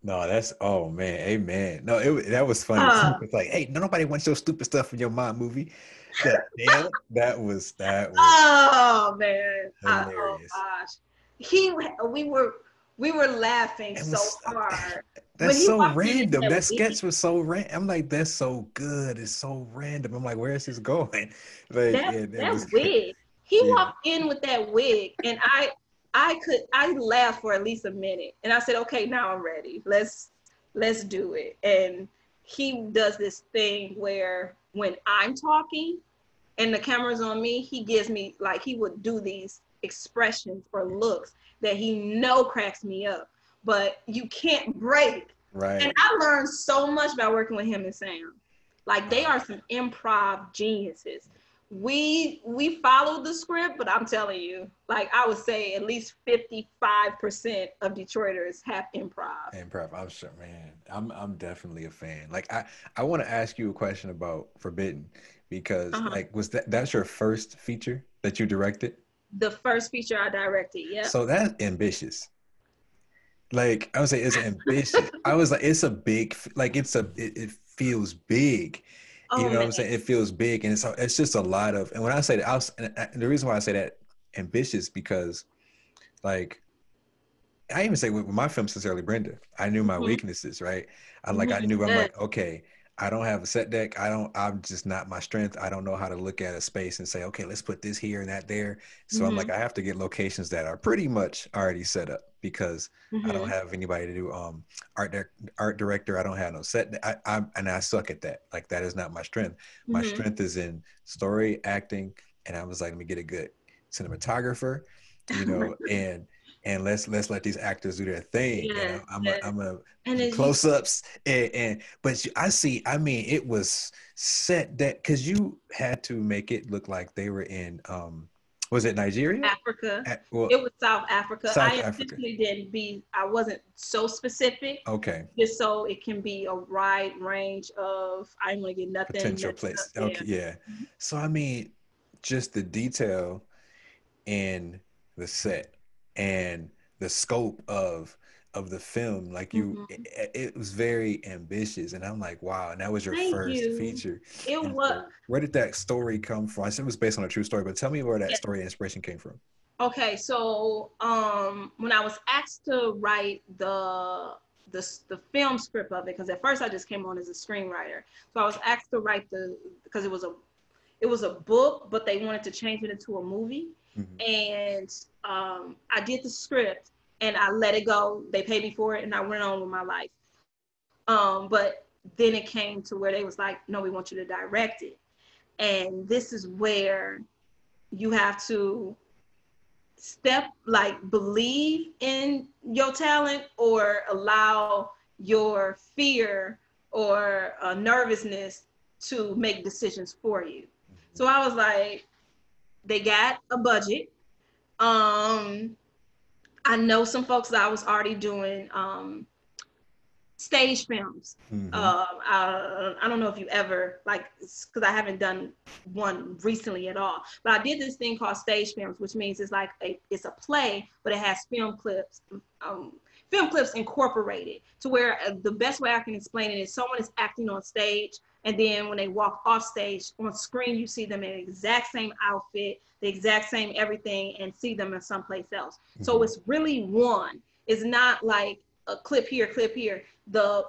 No, that's oh man, amen. No, it that was funny. Uh, it's like, hey, nobody wants your stupid stuff in your mom movie that, damn, that was that was oh man I, oh gosh he we were we were laughing was, so uh, hard. [sighs] That's so random. that sketch was so random i'm like that's so good. It's so random. I'm like where is this [laughs] going? [laughs] Like that, yeah, that, that wig. He yeah. walked in with that wig and i i could i laughed for at least a minute. And i said okay now i'm ready. Let's let's do it. And he does this thing where when I'm talking and the camera's on me, he gives me like he would do these expressions or looks that he know cracks me up, but you can't break. Right. And I learned so much by working with him and Sam. Like they are some improv geniuses we we followed the script, but I'm telling you, like I would say at least 55% of Detroiters have improv. Improv. I'm sure, man. I'm I'm definitely a fan. Like I I want to ask you a question about Forbidden because uh-huh. like was that that's your first feature that you directed? The first feature I directed, yeah. So that's ambitious. Like I would say it's ambitious. [laughs] I was like it's a big like it's a it, it feels big Oh, you know man. what I'm saying? It feels big, and it's it's just a lot of. And when I say that, I was, and the reason why I say that ambitious because, like, I even say with my film sincerely Brenda, I knew my mm-hmm. weaknesses, right? I like mm-hmm. I knew I'm like okay, I don't have a set deck. I don't. I'm just not my strength. I don't know how to look at a space and say, okay, let's put this here and that there. So mm-hmm. I'm like, mm-hmm. I have to get locations that are pretty much already set up because mm-hmm. I don't mm-hmm. have anybody to do um art art director. I don't have no set. I, I and I suck at that. Like that is not my strength. My mm-hmm. strength is in story, acting, and I was like, let me get a good cinematographer, you [laughs] know, and and let's let's let these actors do their thing. Yeah, I'm yeah. a, I'm a and close ups and, and but I see. I mean, it was set that because you had to make it look like they were in um was it Nigeria? Africa. Well, it was South Africa. South I intentionally didn't be. I wasn't so specific. Okay. Just so it can be a wide range of. I am going to get nothing. Potential place. Okay. Yeah. Mm-hmm. So I mean, just the detail in the set and the scope of of the film like you mm-hmm. it, it, was very ambitious and i'm like wow and that was your Thank first you. feature it and was where did that story come from i said it was based on a true story but tell me where that yeah. story inspiration came from okay so um when i was asked to write the the, the film script of it because at first i just came on as a screenwriter so i was asked to write the because it was a it was a book but they wanted to change it into a movie mm-hmm. and um, i did the script and I let it go. They paid me for it, and I went on with my life. Um, but then it came to where they was like, "No, we want you to direct it," and this is where you have to step like believe in your talent or allow your fear or uh, nervousness to make decisions for you. So I was like, they got a budget. Um, I know some folks that I was already doing um, stage films. Mm-hmm. Uh, I, I, don't know if you ever like because I haven't done one recently at all. But I did this thing called stage films, which means it's like a it's a play, but it has film clips. Um, film clips incorporated to where uh, the best way I can explain it is someone is acting on stage and then when they walk off stage on screen, you see them in the exact same outfit, the exact same everything, and see them in someplace else. Mm-hmm. So it's really one. It's not like a clip here, clip here. The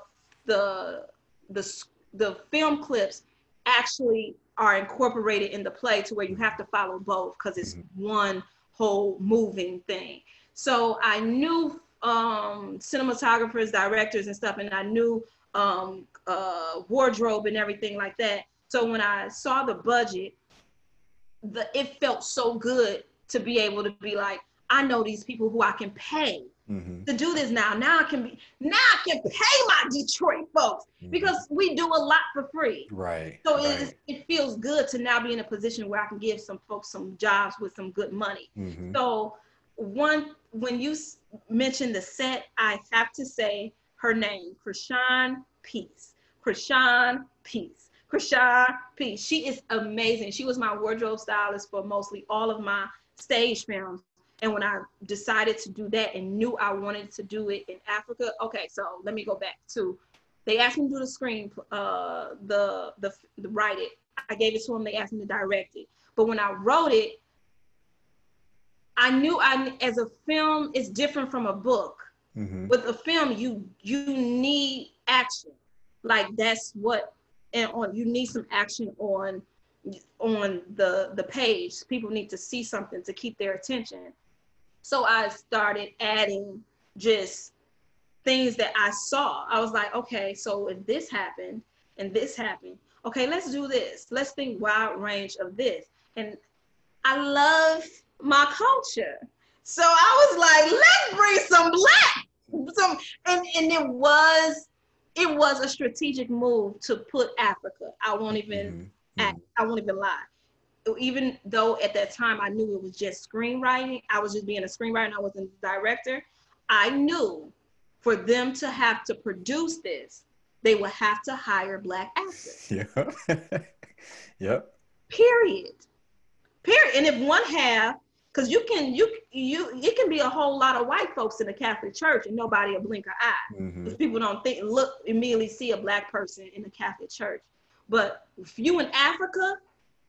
the the the film clips actually are incorporated in the play to where you have to follow both because it's mm-hmm. one whole moving thing. So I knew um, cinematographers, directors, and stuff, and I knew um, uh, wardrobe and everything like that. So when I saw the budget, the it felt so good to be able to be like, I know these people who I can pay mm-hmm. to do this now. Now I can be now I can pay my Detroit folks mm-hmm. because we do a lot for free. Right. So right. It, it feels good to now be in a position where I can give some folks some jobs with some good money. Mm-hmm. So one when you mention the set, I have to say her name, Krishan Peace. Krishan Peace. Krishan Peace. She is amazing. She was my wardrobe stylist for mostly all of my stage films. And when I decided to do that and knew I wanted to do it in Africa, okay, so let me go back to they asked me to do the screen, uh, the, the the write it. I gave it to them. They asked me to direct it. But when I wrote it, I knew I as a film is different from a book. Mm-hmm. With a film, you you need action. Like that's what and on you need some action on on the the page. People need to see something to keep their attention. So I started adding just things that I saw. I was like, okay, so if this happened and this happened, okay, let's do this. Let's think wide range of this. And I love my culture. So I was like, let's bring some black. Some and, and it was it was a strategic move to put Africa. I won't even mm-hmm. act, I won't even lie. Even though at that time I knew it was just screenwriting, I was just being a screenwriter, I wasn't a director. I knew for them to have to produce this, they would have to hire black actors. [laughs] Yeah. [laughs] yep. Period. Period. And if one half, because you can you you it can be a whole lot of white folks in the Catholic Church and nobody will blink an eye. Mm-hmm. People don't think look immediately see a black person in the Catholic Church. But if you in Africa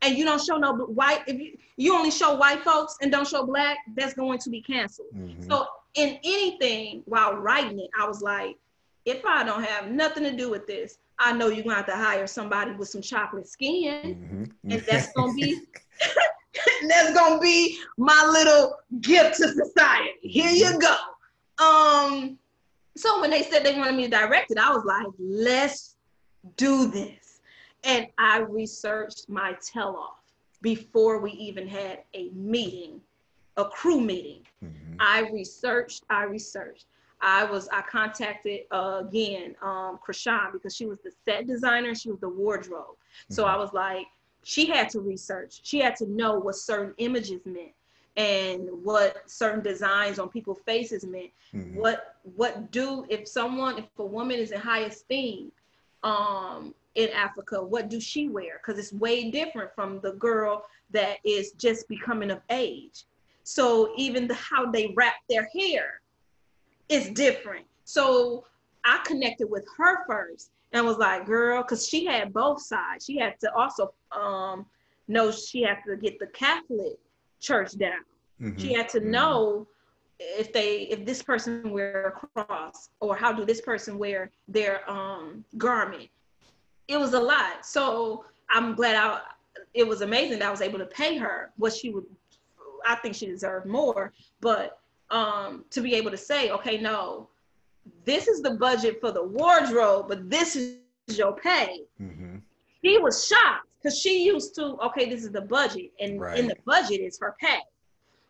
and you don't show no white, if you, you only show white folks and don't show black, that's going to be canceled. Mm-hmm. So in anything while writing it, I was like, if I don't have nothing to do with this, I know you're gonna have to hire somebody with some chocolate skin, mm-hmm. and that's gonna be [laughs] [laughs] [laughs] that's gonna be my little gift to society. Here you go. Um, so when they said they wanted me to direct it, I was like, let's do this. And I researched my tell off before we even had a meeting, a crew meeting. Mm-hmm. I researched, I researched. I was I contacted uh, again um, Krishan because she was the set designer, she was the wardrobe. Mm-hmm. So I was like, she had to research. She had to know what certain images meant and what certain designs on people's faces meant. Mm-hmm. What what do if someone if a woman is in high esteem um, in Africa, what do she wear? Because it's way different from the girl that is just becoming of age. So even the how they wrap their hair is different. So I connected with her first and was like, girl, because she had both sides. She had to also um, know she had to get the Catholic church down. Mm-hmm. She had to mm-hmm. know if they if this person wear a cross or how do this person wear their um, garment. It was a lot. So I'm glad I it was amazing that I was able to pay her what she would I think she deserved more, but um, to be able to say, okay, no, this is the budget for the wardrobe, but this is your pay. Mm-hmm. She was shocked because she used to, okay, this is the budget, and right. in the budget is her pay.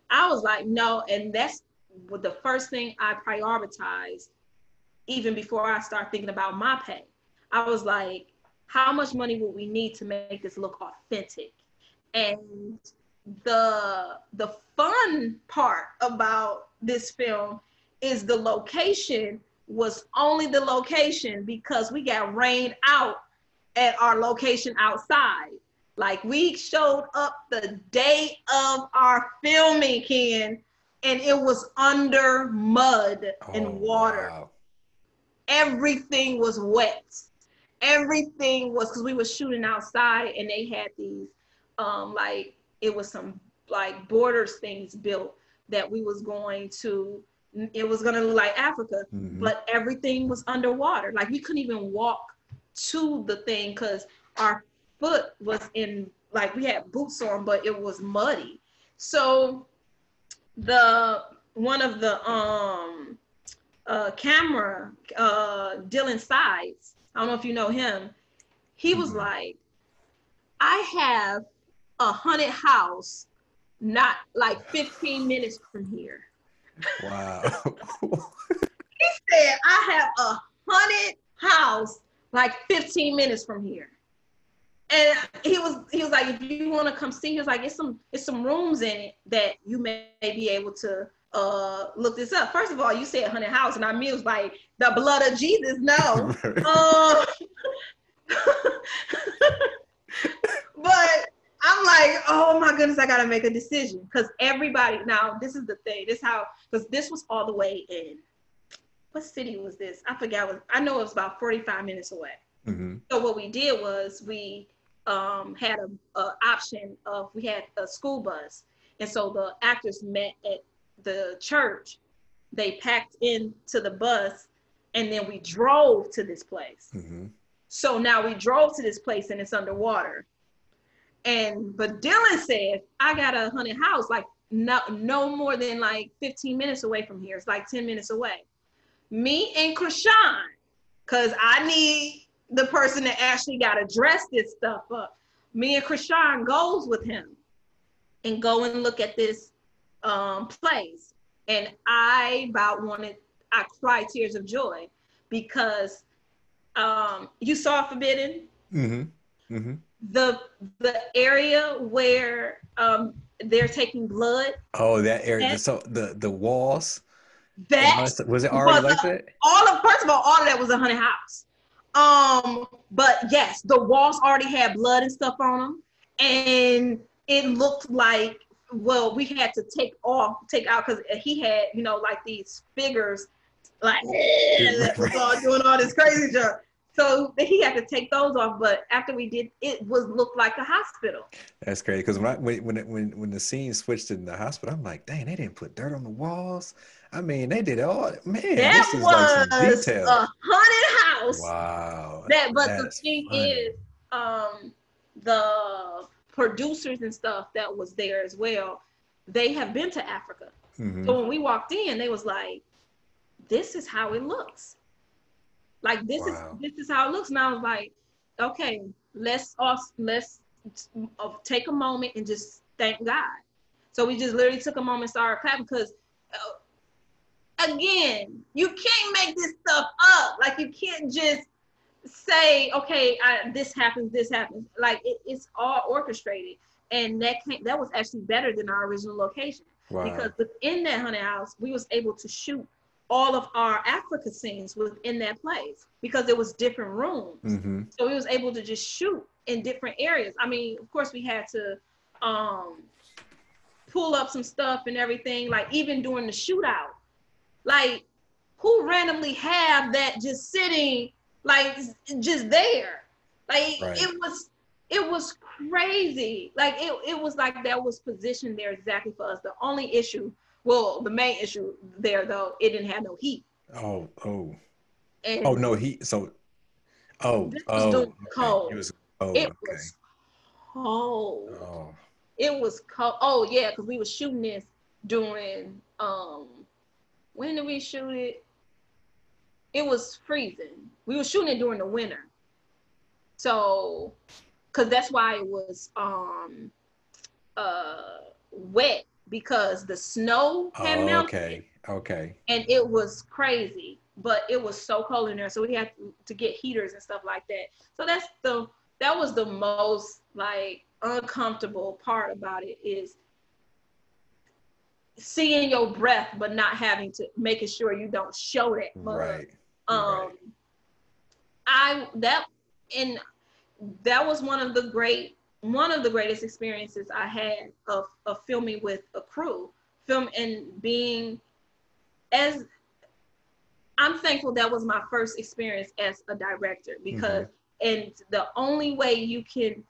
I was like, no, and that's the first thing I prioritized even before I start thinking about my pay. I was like, how much money would we need to make this look authentic? And the the fun part about this film is the location was only the location because we got rained out at our location outside. Like we showed up the day of our filming, Ken, and it was under mud oh, and water. Wow. Everything was wet. Everything was because we were shooting outside and they had these um like it was some like borders things built that we was going to it was going to look like africa mm-hmm. but everything was underwater like we couldn't even walk to the thing because our foot was in like we had boots on but it was muddy so the one of the um uh camera uh dylan sides i don't know if you know him he was mm-hmm. like i have a haunted house not like 15 minutes from here. Wow. [laughs] he said, I have a haunted house like 15 minutes from here. And he was he was like, if you want to come see, he was like, it's some it's some rooms in it that you may be able to uh look this up. First of all, you said haunted house, and I mean it was like the blood of Jesus. No. [laughs] uh, [laughs] but I'm like, oh my goodness, I gotta make a decision because everybody. Now, this is the thing. This how because this was all the way in. What city was this? I forgot. What, I know it was about 45 minutes away. Mm-hmm. So what we did was we um, had a, a, option of we had a school bus, and so the actors met at the church. They packed into the bus, and then we drove to this place. Mm-hmm. So now we drove to this place, and it's underwater and but Dylan said, I got a haunted house like no no more than like 15 minutes away from here. It's like 10 minutes away. Me and Krishan, cause I need the person that actually got to dress this stuff up. Me and Krishan goes with him and go and look at this um, place. And I about wanted, I cried tears of joy because um, you saw Forbidden. Mm-hmm. Mm-hmm. The the area where um, they're taking blood. Oh, that area. so the the walls. That was it already was like that? All of first of all, all of that was a haunted house. Um, but yes, the walls already had blood and stuff on them, and it looked like well, we had to take off, take out because he had you know like these figures, like that [laughs] [laughs] was all doing all this crazy stuff. So he had to take those off. But after we did, it was looked like a hospital. That's crazy because when I when when when when the scene switched in the hospital, I'm like, dang, they didn't put dirt on the walls. I mean, they did all. Man, that this is was like detail. a haunted house. Wow. That, but the thing funny. is, um, the producers and stuff that was there as well, they have been to Africa. Mm-hmm. So when we walked in, they was like, "This is how it looks." Like this wow. is this is how it looks. And I was like, okay, let's us let's uh, take a moment and just thank God. So we just literally took a moment and started clapping because uh, again, you can't make this stuff up. Like you can't just say, okay, I, this happens, this happens. Like it, it's all orchestrated, and that came, that was actually better than our original location wow. because within that haunted house, we was able to shoot all of our Africa scenes within that place because it was different rooms. Mm-hmm. So we was able to just shoot in different areas. I mean, of course, we had to um, pull up some stuff and everything. Like even during the shootout, like who randomly have that just sitting like just there? Like right. it was it was crazy. Like it, it was like that was positioned there exactly for us. The only issue well, the main issue there though, it didn't have no heat. Oh, oh. And oh no heat. So oh this was oh, okay. cold. It was oh, it okay. was cold. Oh. It was cold. Oh yeah, because we were shooting this during um when did we shoot it? It was freezing. We were shooting it during the winter. So because that's why it was um uh wet because the snow had oh, melted. Okay. Okay. And it was crazy, but it was so cold in there, so we had to, to get heaters and stuff like that. So that's the that was the most like uncomfortable part about it is seeing your breath but not having to making sure you don't show that much. Right. Um right. I that and that was one of the great one of the greatest experiences I had of, of filming with a crew, film and being as I'm thankful that was my first experience as a director because mm-hmm. and the only way you can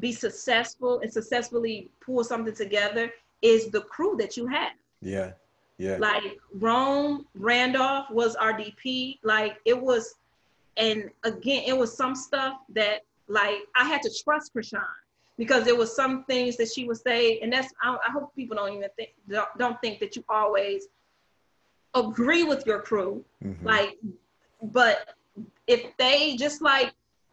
be successful and successfully pull something together is the crew that you have. Yeah. Yeah. Like Rome Randolph was our DP. Like it was, and again, it was some stuff that like I had to trust Krishan because there was some things that she would say, and that's I, I hope people don't even think don't, don't, think that you always agree with your crew, mm-hmm. like, but if they just like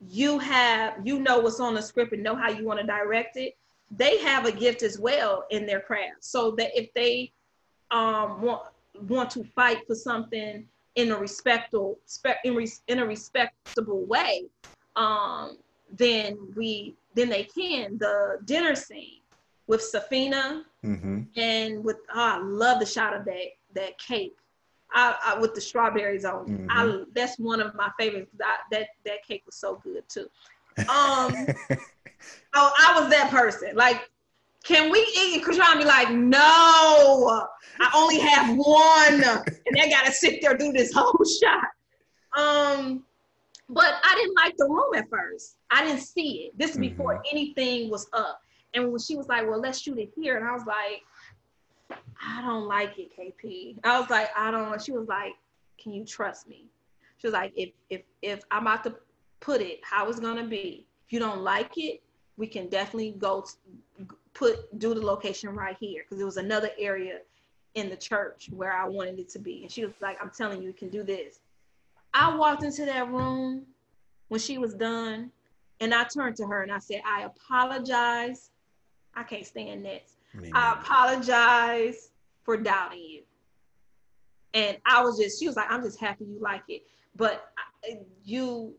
you have you know what's on the script and know how you want to direct it, they have a gift as well in their craft. So that if they um, want want to fight for something in a respectable in, in a respectable way, um, then we then they can the dinner scene with Safina mm-hmm. and with oh, I love the shot of that that cake. I, I with the strawberries on. Mm-hmm. I that's one of my favorites. I, that that cake was so good too. Um, [laughs] oh, I was that person. Like, can we eat? And Krishan be like, no, I only have one, and they gotta sit there do this whole [laughs] shot. Um, but I didn't like the room at first. I didn't see it. This is before mm-hmm. anything was up. And when she was like, well, let's shoot it here. And I was like, I don't like it, KP. I was like, I don't. She was like, can you trust me? She was like, if if if I'm about to put it how it's gonna be, if you don't like it, we can definitely go to, put do the location right here because it was another area in the church where I wanted it to be. And she was like, I'm telling you, you can do this. I walked into that room when she was done, and I turned to her and I said, I apologize. I can't stand this. I apologize for doubting you. And I was just, she was like, I'm just happy you like it. But you,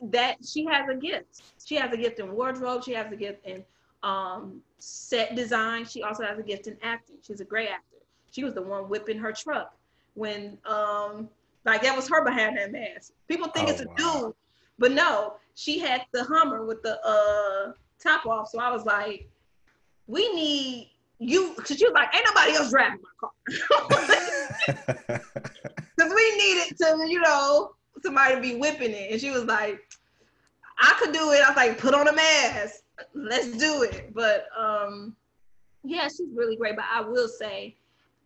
that she has a gift. She has a gift in wardrobe. She has a gift in um, set design. She also has a gift in acting. She's a great actor. She was the one whipping her truck when, um, like that was her behind that mask. People think oh, it's a wow. dude, but no, she had the Hummer with the uh, top off. So I was like, we need you, because you was like, ain't nobody else driving my car. [laughs] [laughs] Because we needed to, you know, somebody to be whipping it. And she was like, I could do it. I was like, put on a mask. Let's do it. But um, yeah, she's really great. But I will say,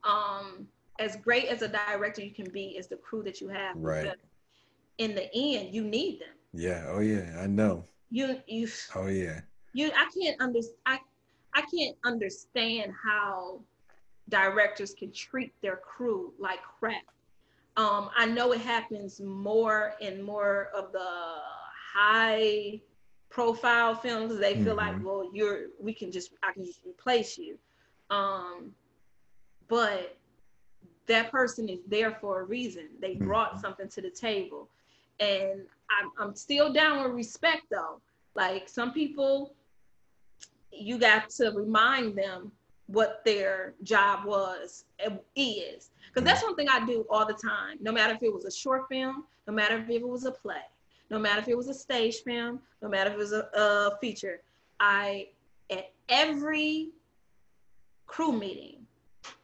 um, as great as a director you can be is the crew that you have. Right. In the end, you need them. Yeah. Oh yeah. I know. You you. Oh yeah. You. I can't understand. I. I can't understand how directors can treat their crew like crap. Um, I know it happens more and more of the high profile films. They feel mm-hmm. like, well, you're we can just I can just replace you. Um, but that person is there for a reason. They mm-hmm. brought something to the table. And I'm, I'm still down with respect though. Like some people, you got to remind them what their job was and is. Because that's mm-hmm. one thing I do all the time. No matter if it was a short film, no matter if it was a play, no matter if it was a stage film, no matter if it was a, a feature, I at every crew meeting,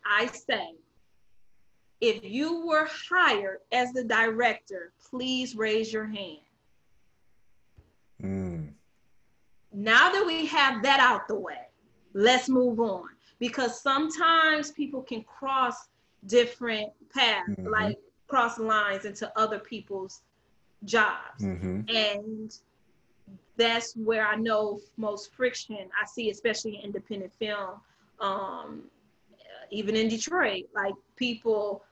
I say, if you were hired as the director, please raise your hand. Mm. Now that we have that out the way, let's move on. Because sometimes people can cross different paths, mm-hmm. like cross lines into other people's jobs. Mm-hmm. And that's where I know most friction I see, especially in independent film. Um, even in Detroit, like people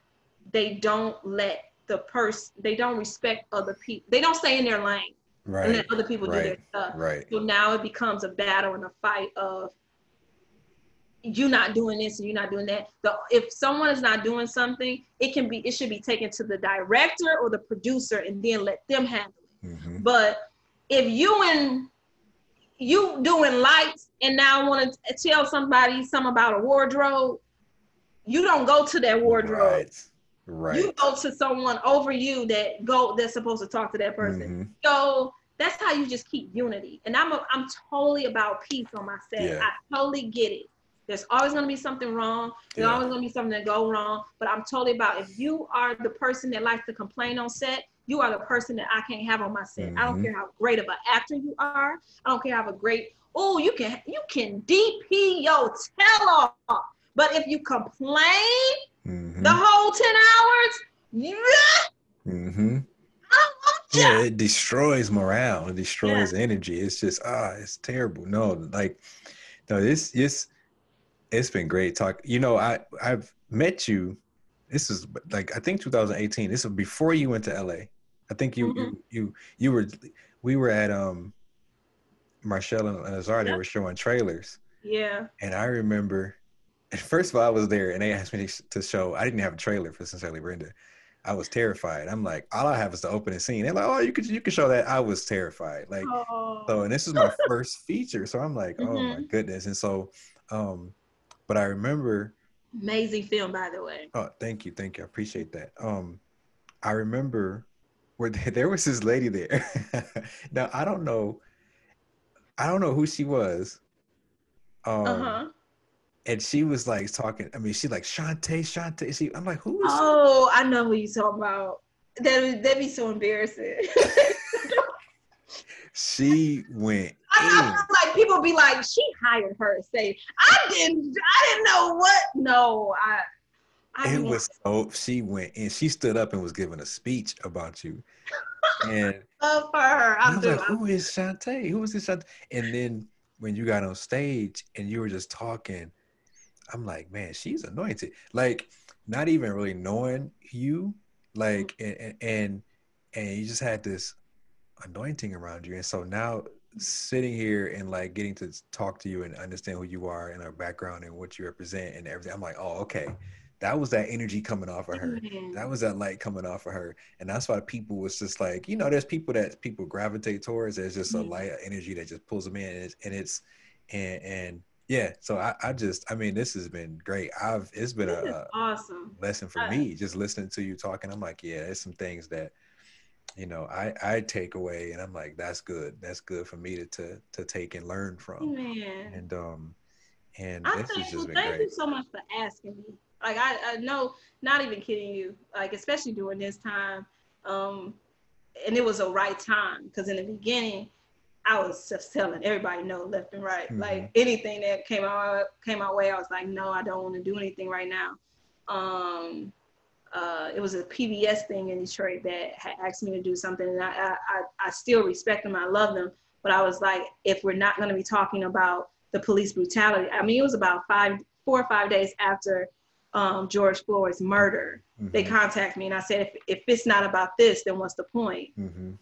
they don't let the person they don't respect other people they don't stay in their lane right and let other people right. do their stuff right so now it becomes a battle and a fight of you not doing this and you're not doing that the, if someone is not doing something it can be it should be taken to the director or the producer and then let them handle it mm-hmm. but if you and you doing lights and now want to tell somebody something about a wardrobe you don't go to that wardrobe right. Right. You go to someone over you that go that's supposed to talk to that person. Mm-hmm. So that's how you just keep unity. And I'm a, I'm totally about peace on my set. Yeah. I totally get it. There's always going to be something wrong. There's yeah. always going to be something that go wrong. But I'm totally about if you are the person that likes to complain on set, you are the person that I can't have on my set. Mm-hmm. I don't mm-hmm. care how great of an actor you are. I don't care how a great oh you can you can DP your tell off. But if you complain mm-hmm. the whole 10 hours, yeah. Mm-hmm. Yeah, it destroys morale. It destroys yeah. energy. It's just ah, it's terrible. No, like no, it's it's it's been great talk. You know, I I've met you. This is like I think 2018. This was before you went to LA. I think you mm-hmm. you you you were we were at um Marcel and Azar. They were showing trailers. Yeah. And I remember first of all, I was there and they asked me to show. I didn't have a trailer for Sincerely Brenda. I was terrified. I'm like, all I have is the opening scene. They're like, oh, you could you could show that. I was terrified. Like, oh. so and this is my first feature, so I'm like, mm-hmm. oh my mm-hmm. goodness. And so, um, but I remember. Amazing film, by the way. Oh, thank you, thank you. I appreciate that. Um, I remember where [laughs] there was this lady there. [laughs] now I don't know, I don't know who she was. Um, uh-huh and she was like talking. I mean, she like Shawntay, Shawntay. She, I'm like, who is? Oh, I know who you talking about. That that'd be so embarrassing. [laughs] she went. [laughs] I, I like people be like, she hired her. Say, I didn't. I didn't know what. No, I. I it was so she went and she stood up and was giving a speech about you. And [laughs] love for her. I was like, who is Shawntay? Who is this Shawntay? And then when you got on stage and you were just talking I'm like, man, she's anointed. Like, not even really knowing you, like, mm-hmm. and and and you just had this anointing around you. And so now sitting here and like getting to talk to you and understand who you are and our background and what you represent and everything, I'm like, oh, okay. That was that energy coming off of her. That mm-hmm. was that light coming off of her. And that's why people was just like, you know, there's people that people gravitate towards. There's just a mm-hmm. light energy that just pulls them in. And it's, and, it's, and, and yeah so I, I just i mean this has been great i've it's been This a, awesome. lesson for I- me just listening to you talking i'm like yeah there's some things that you know i i take away and i'm like that's good that's good for me to to, to take and learn from Man. and um and I this has thank you. just been Thank great you so much for asking me. Like I, I know, not even kidding you. Like especially during this time, um, and it was a right time because in the beginning, I was just telling everybody no left and right. Mhm. Like anything that came out came my way, I was like, no, I don't want to do anything right now. Um, uh, it was a PBS thing in Detroit that had asked me to do something, and I, I, I, still respect them. I love them, but I was like, if we're not going to be talking about the police brutality, I mean, it was about five, four or five days after um, George Floyd's murder. They Mhm, contacted me, and I said, if, if it's not about this, then what's the point? mhm,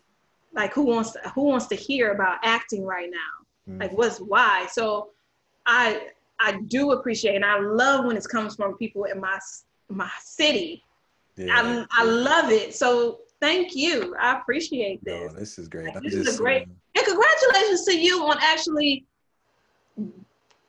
Like, who wants to, who wants to hear about acting right now? mhm. like what's why? So i i do appreciate and i love when it comes from people in my my city. Yeah, i, I love it. So thank you. I appreciate no, this. this is great. Like, this is a great- um, and congratulations to you on actually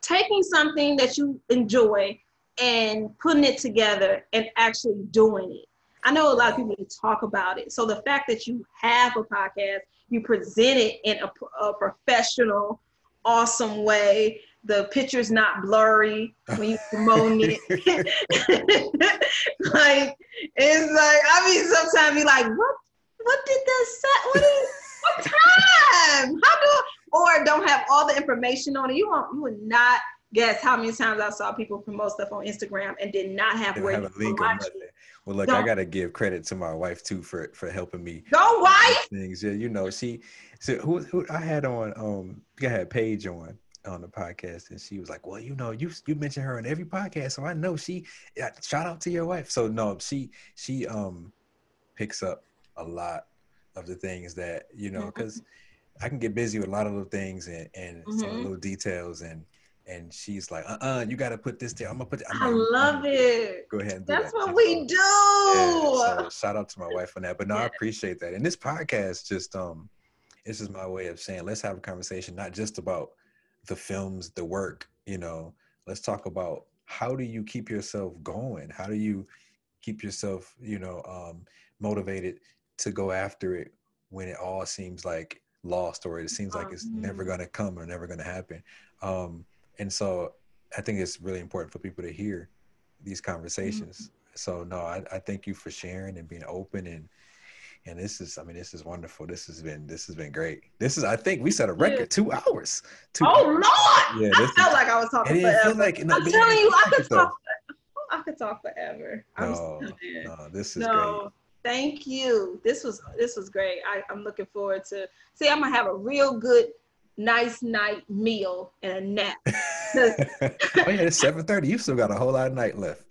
taking something that you enjoy and putting it together and actually doing it i know a lot of people that talk about it so the fact that you have a podcast you present it in a, a professional awesome way the picture's not blurry when you promote it [laughs] [laughs] like it's like i mean sometimes be like what what did this set? what is what time how do or don't have all the information on it you won't you would not guess how many times i saw people promote stuff on instagram and did not have where don't you a can link or watch it. Well, look, I gotta give credit to my wife too for for helping me go wife things. Yeah, you know, she so who who I had on um I had Paige on on the podcast and she was like, Well, you know, you you mention her on every podcast, so I know she yeah, shout out to your wife. So no, she she um picks up a lot of the things that, you know, Mhm. because I can get busy with a lot of little things and and some the Mhm. little details and and she's like, uh uh you gotta put this there. I'm gonna put I'm i like, love it Go ahead and do that's that. what we do yeah, so shout out to my wife on that. But no, I appreciate that. And this podcast just um this is my way of saying let's have a conversation not just about the films, the work, you know. Let's talk about how do you keep yourself going? How do you keep yourself, you know, um motivated to go after it when it all seems like lost or it seems like it's never Mhm. going to come or never going to happen. Um and so I think it's really important for people to hear these conversations. Mm-hmm. So no, I, I thank you for sharing and being open and and this is I mean this is wonderful. This has been this has been great. This is I think we set a record two hours. Two oh hours. lord Yeah, i felt is- like i was talking forever like no, i'm telling you i could talk i could talk forever No, no, this is great. no thank you this was this was great I, i'm looking forward to see i'm gonna have a real good nice night meal and a nap [laughs] [laughs] oh yeah, it's seven thirty. You still got a whole lot of night left.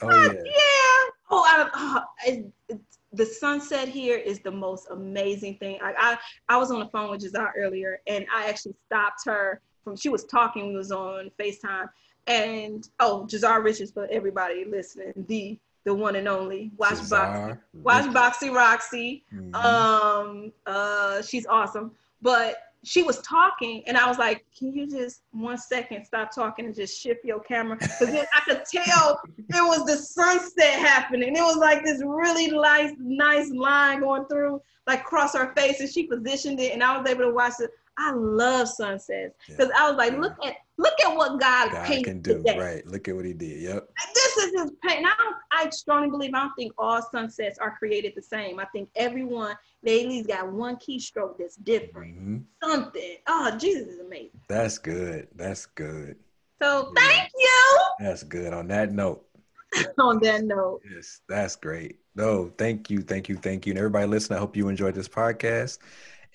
Oh yeah. yeah oh, I, oh it, it, the sunset here is the most amazing thing I, I i was on the phone with Giselle earlier and i actually stopped her from she was talking we was on facetime and oh Giselle Richards for everybody listening the the one and only watch box Cesar, watch boxy roxy Mhm. um uh she's awesome but she was talking and i was like can you just one second stop talking and just shift your camera? Because then i could tell it was the sunset happening. It was like this really nice nice line going through like across her face and she positioned it and i was able to watch it. I love sunsets. Because i was like look at look at what god, God can do today. right. Look at what he did. Yep. this is his paint. And I, don't, I strongly believe I don't think all sunsets are created the same. I think everyone they at least got one keystroke that's different. Mhm. Something. Oh, Jesus is amazing. That's good. That's good. So Yeah. thank you. That's good. On that note, [laughs] On that note, yes, that's great. No, thank you, thank you, thank you. And everybody listen, I hope you enjoyed this podcast.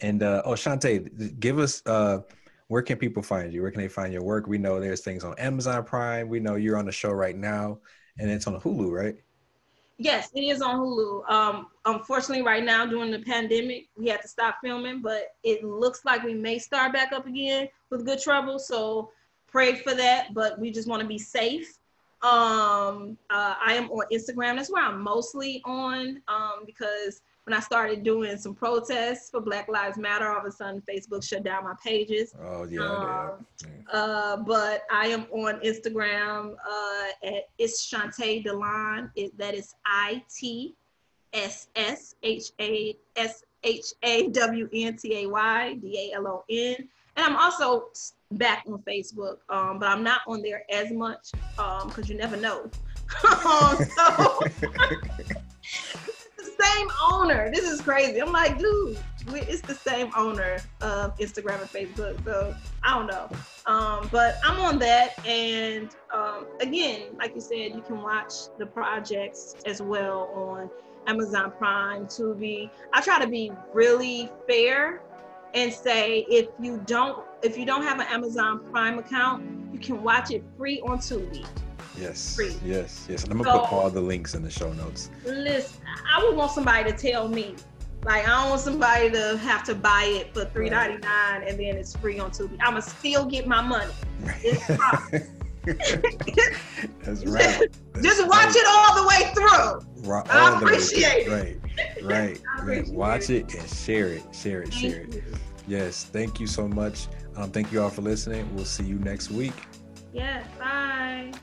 And uh oh Shawntay, give us uh where can people find you? Where can they find your work? We know there's things on Amazon Prime. We know you're on the show right now, and it's on Hulu, right? Yes, it is on Hulu. Um, unfortunately, right now during the pandemic, we had to stop filming, but it looks like we may start back up again with Good Trouble. So pray for that. But we just want to be safe. Um, uh, I am on Instagram. That's where I'm mostly on um, because when I started doing some protests for Black Lives Matter, all of a sudden Facebook shut down my pages. Oh yeah. Um, yeah. Uh, but I am on Instagram uh, at it's Shawntay Dalon. It, that is I T S S H A S H A W N T A Y D A L O N. And I'm also back on Facebook, um, but I'm not on there as much because um, you never know. [laughs] Um, so [laughs] same owner. This is crazy. I'm like, dude, it's the same owner of Instagram and Facebook. So I don't know. Um, but I'm on that. And um, again, like you said, you can watch the projects as well on Amazon Prime, Tubi. I try to be really fair and say if you don't if you don't have an Amazon Prime account, you can watch it free on Tubi. Yes. Free. Yes. Yes. And I'm gonna so, put all the links in the show notes. Listen, I would want somebody to tell me. Like I don't want somebody to have to buy it for three ninety nine and then it's free on Tubi. I'ma still get my money. [laughs] That's right. [laughs] Just watch right. it all the way through. Right, I appreciate it. Right. Right. [laughs] right. Watch it. and share it. Share it. Share it. Yes. Thank you so much. Um, thank you all for listening. We'll see you next week. Yes. Bye.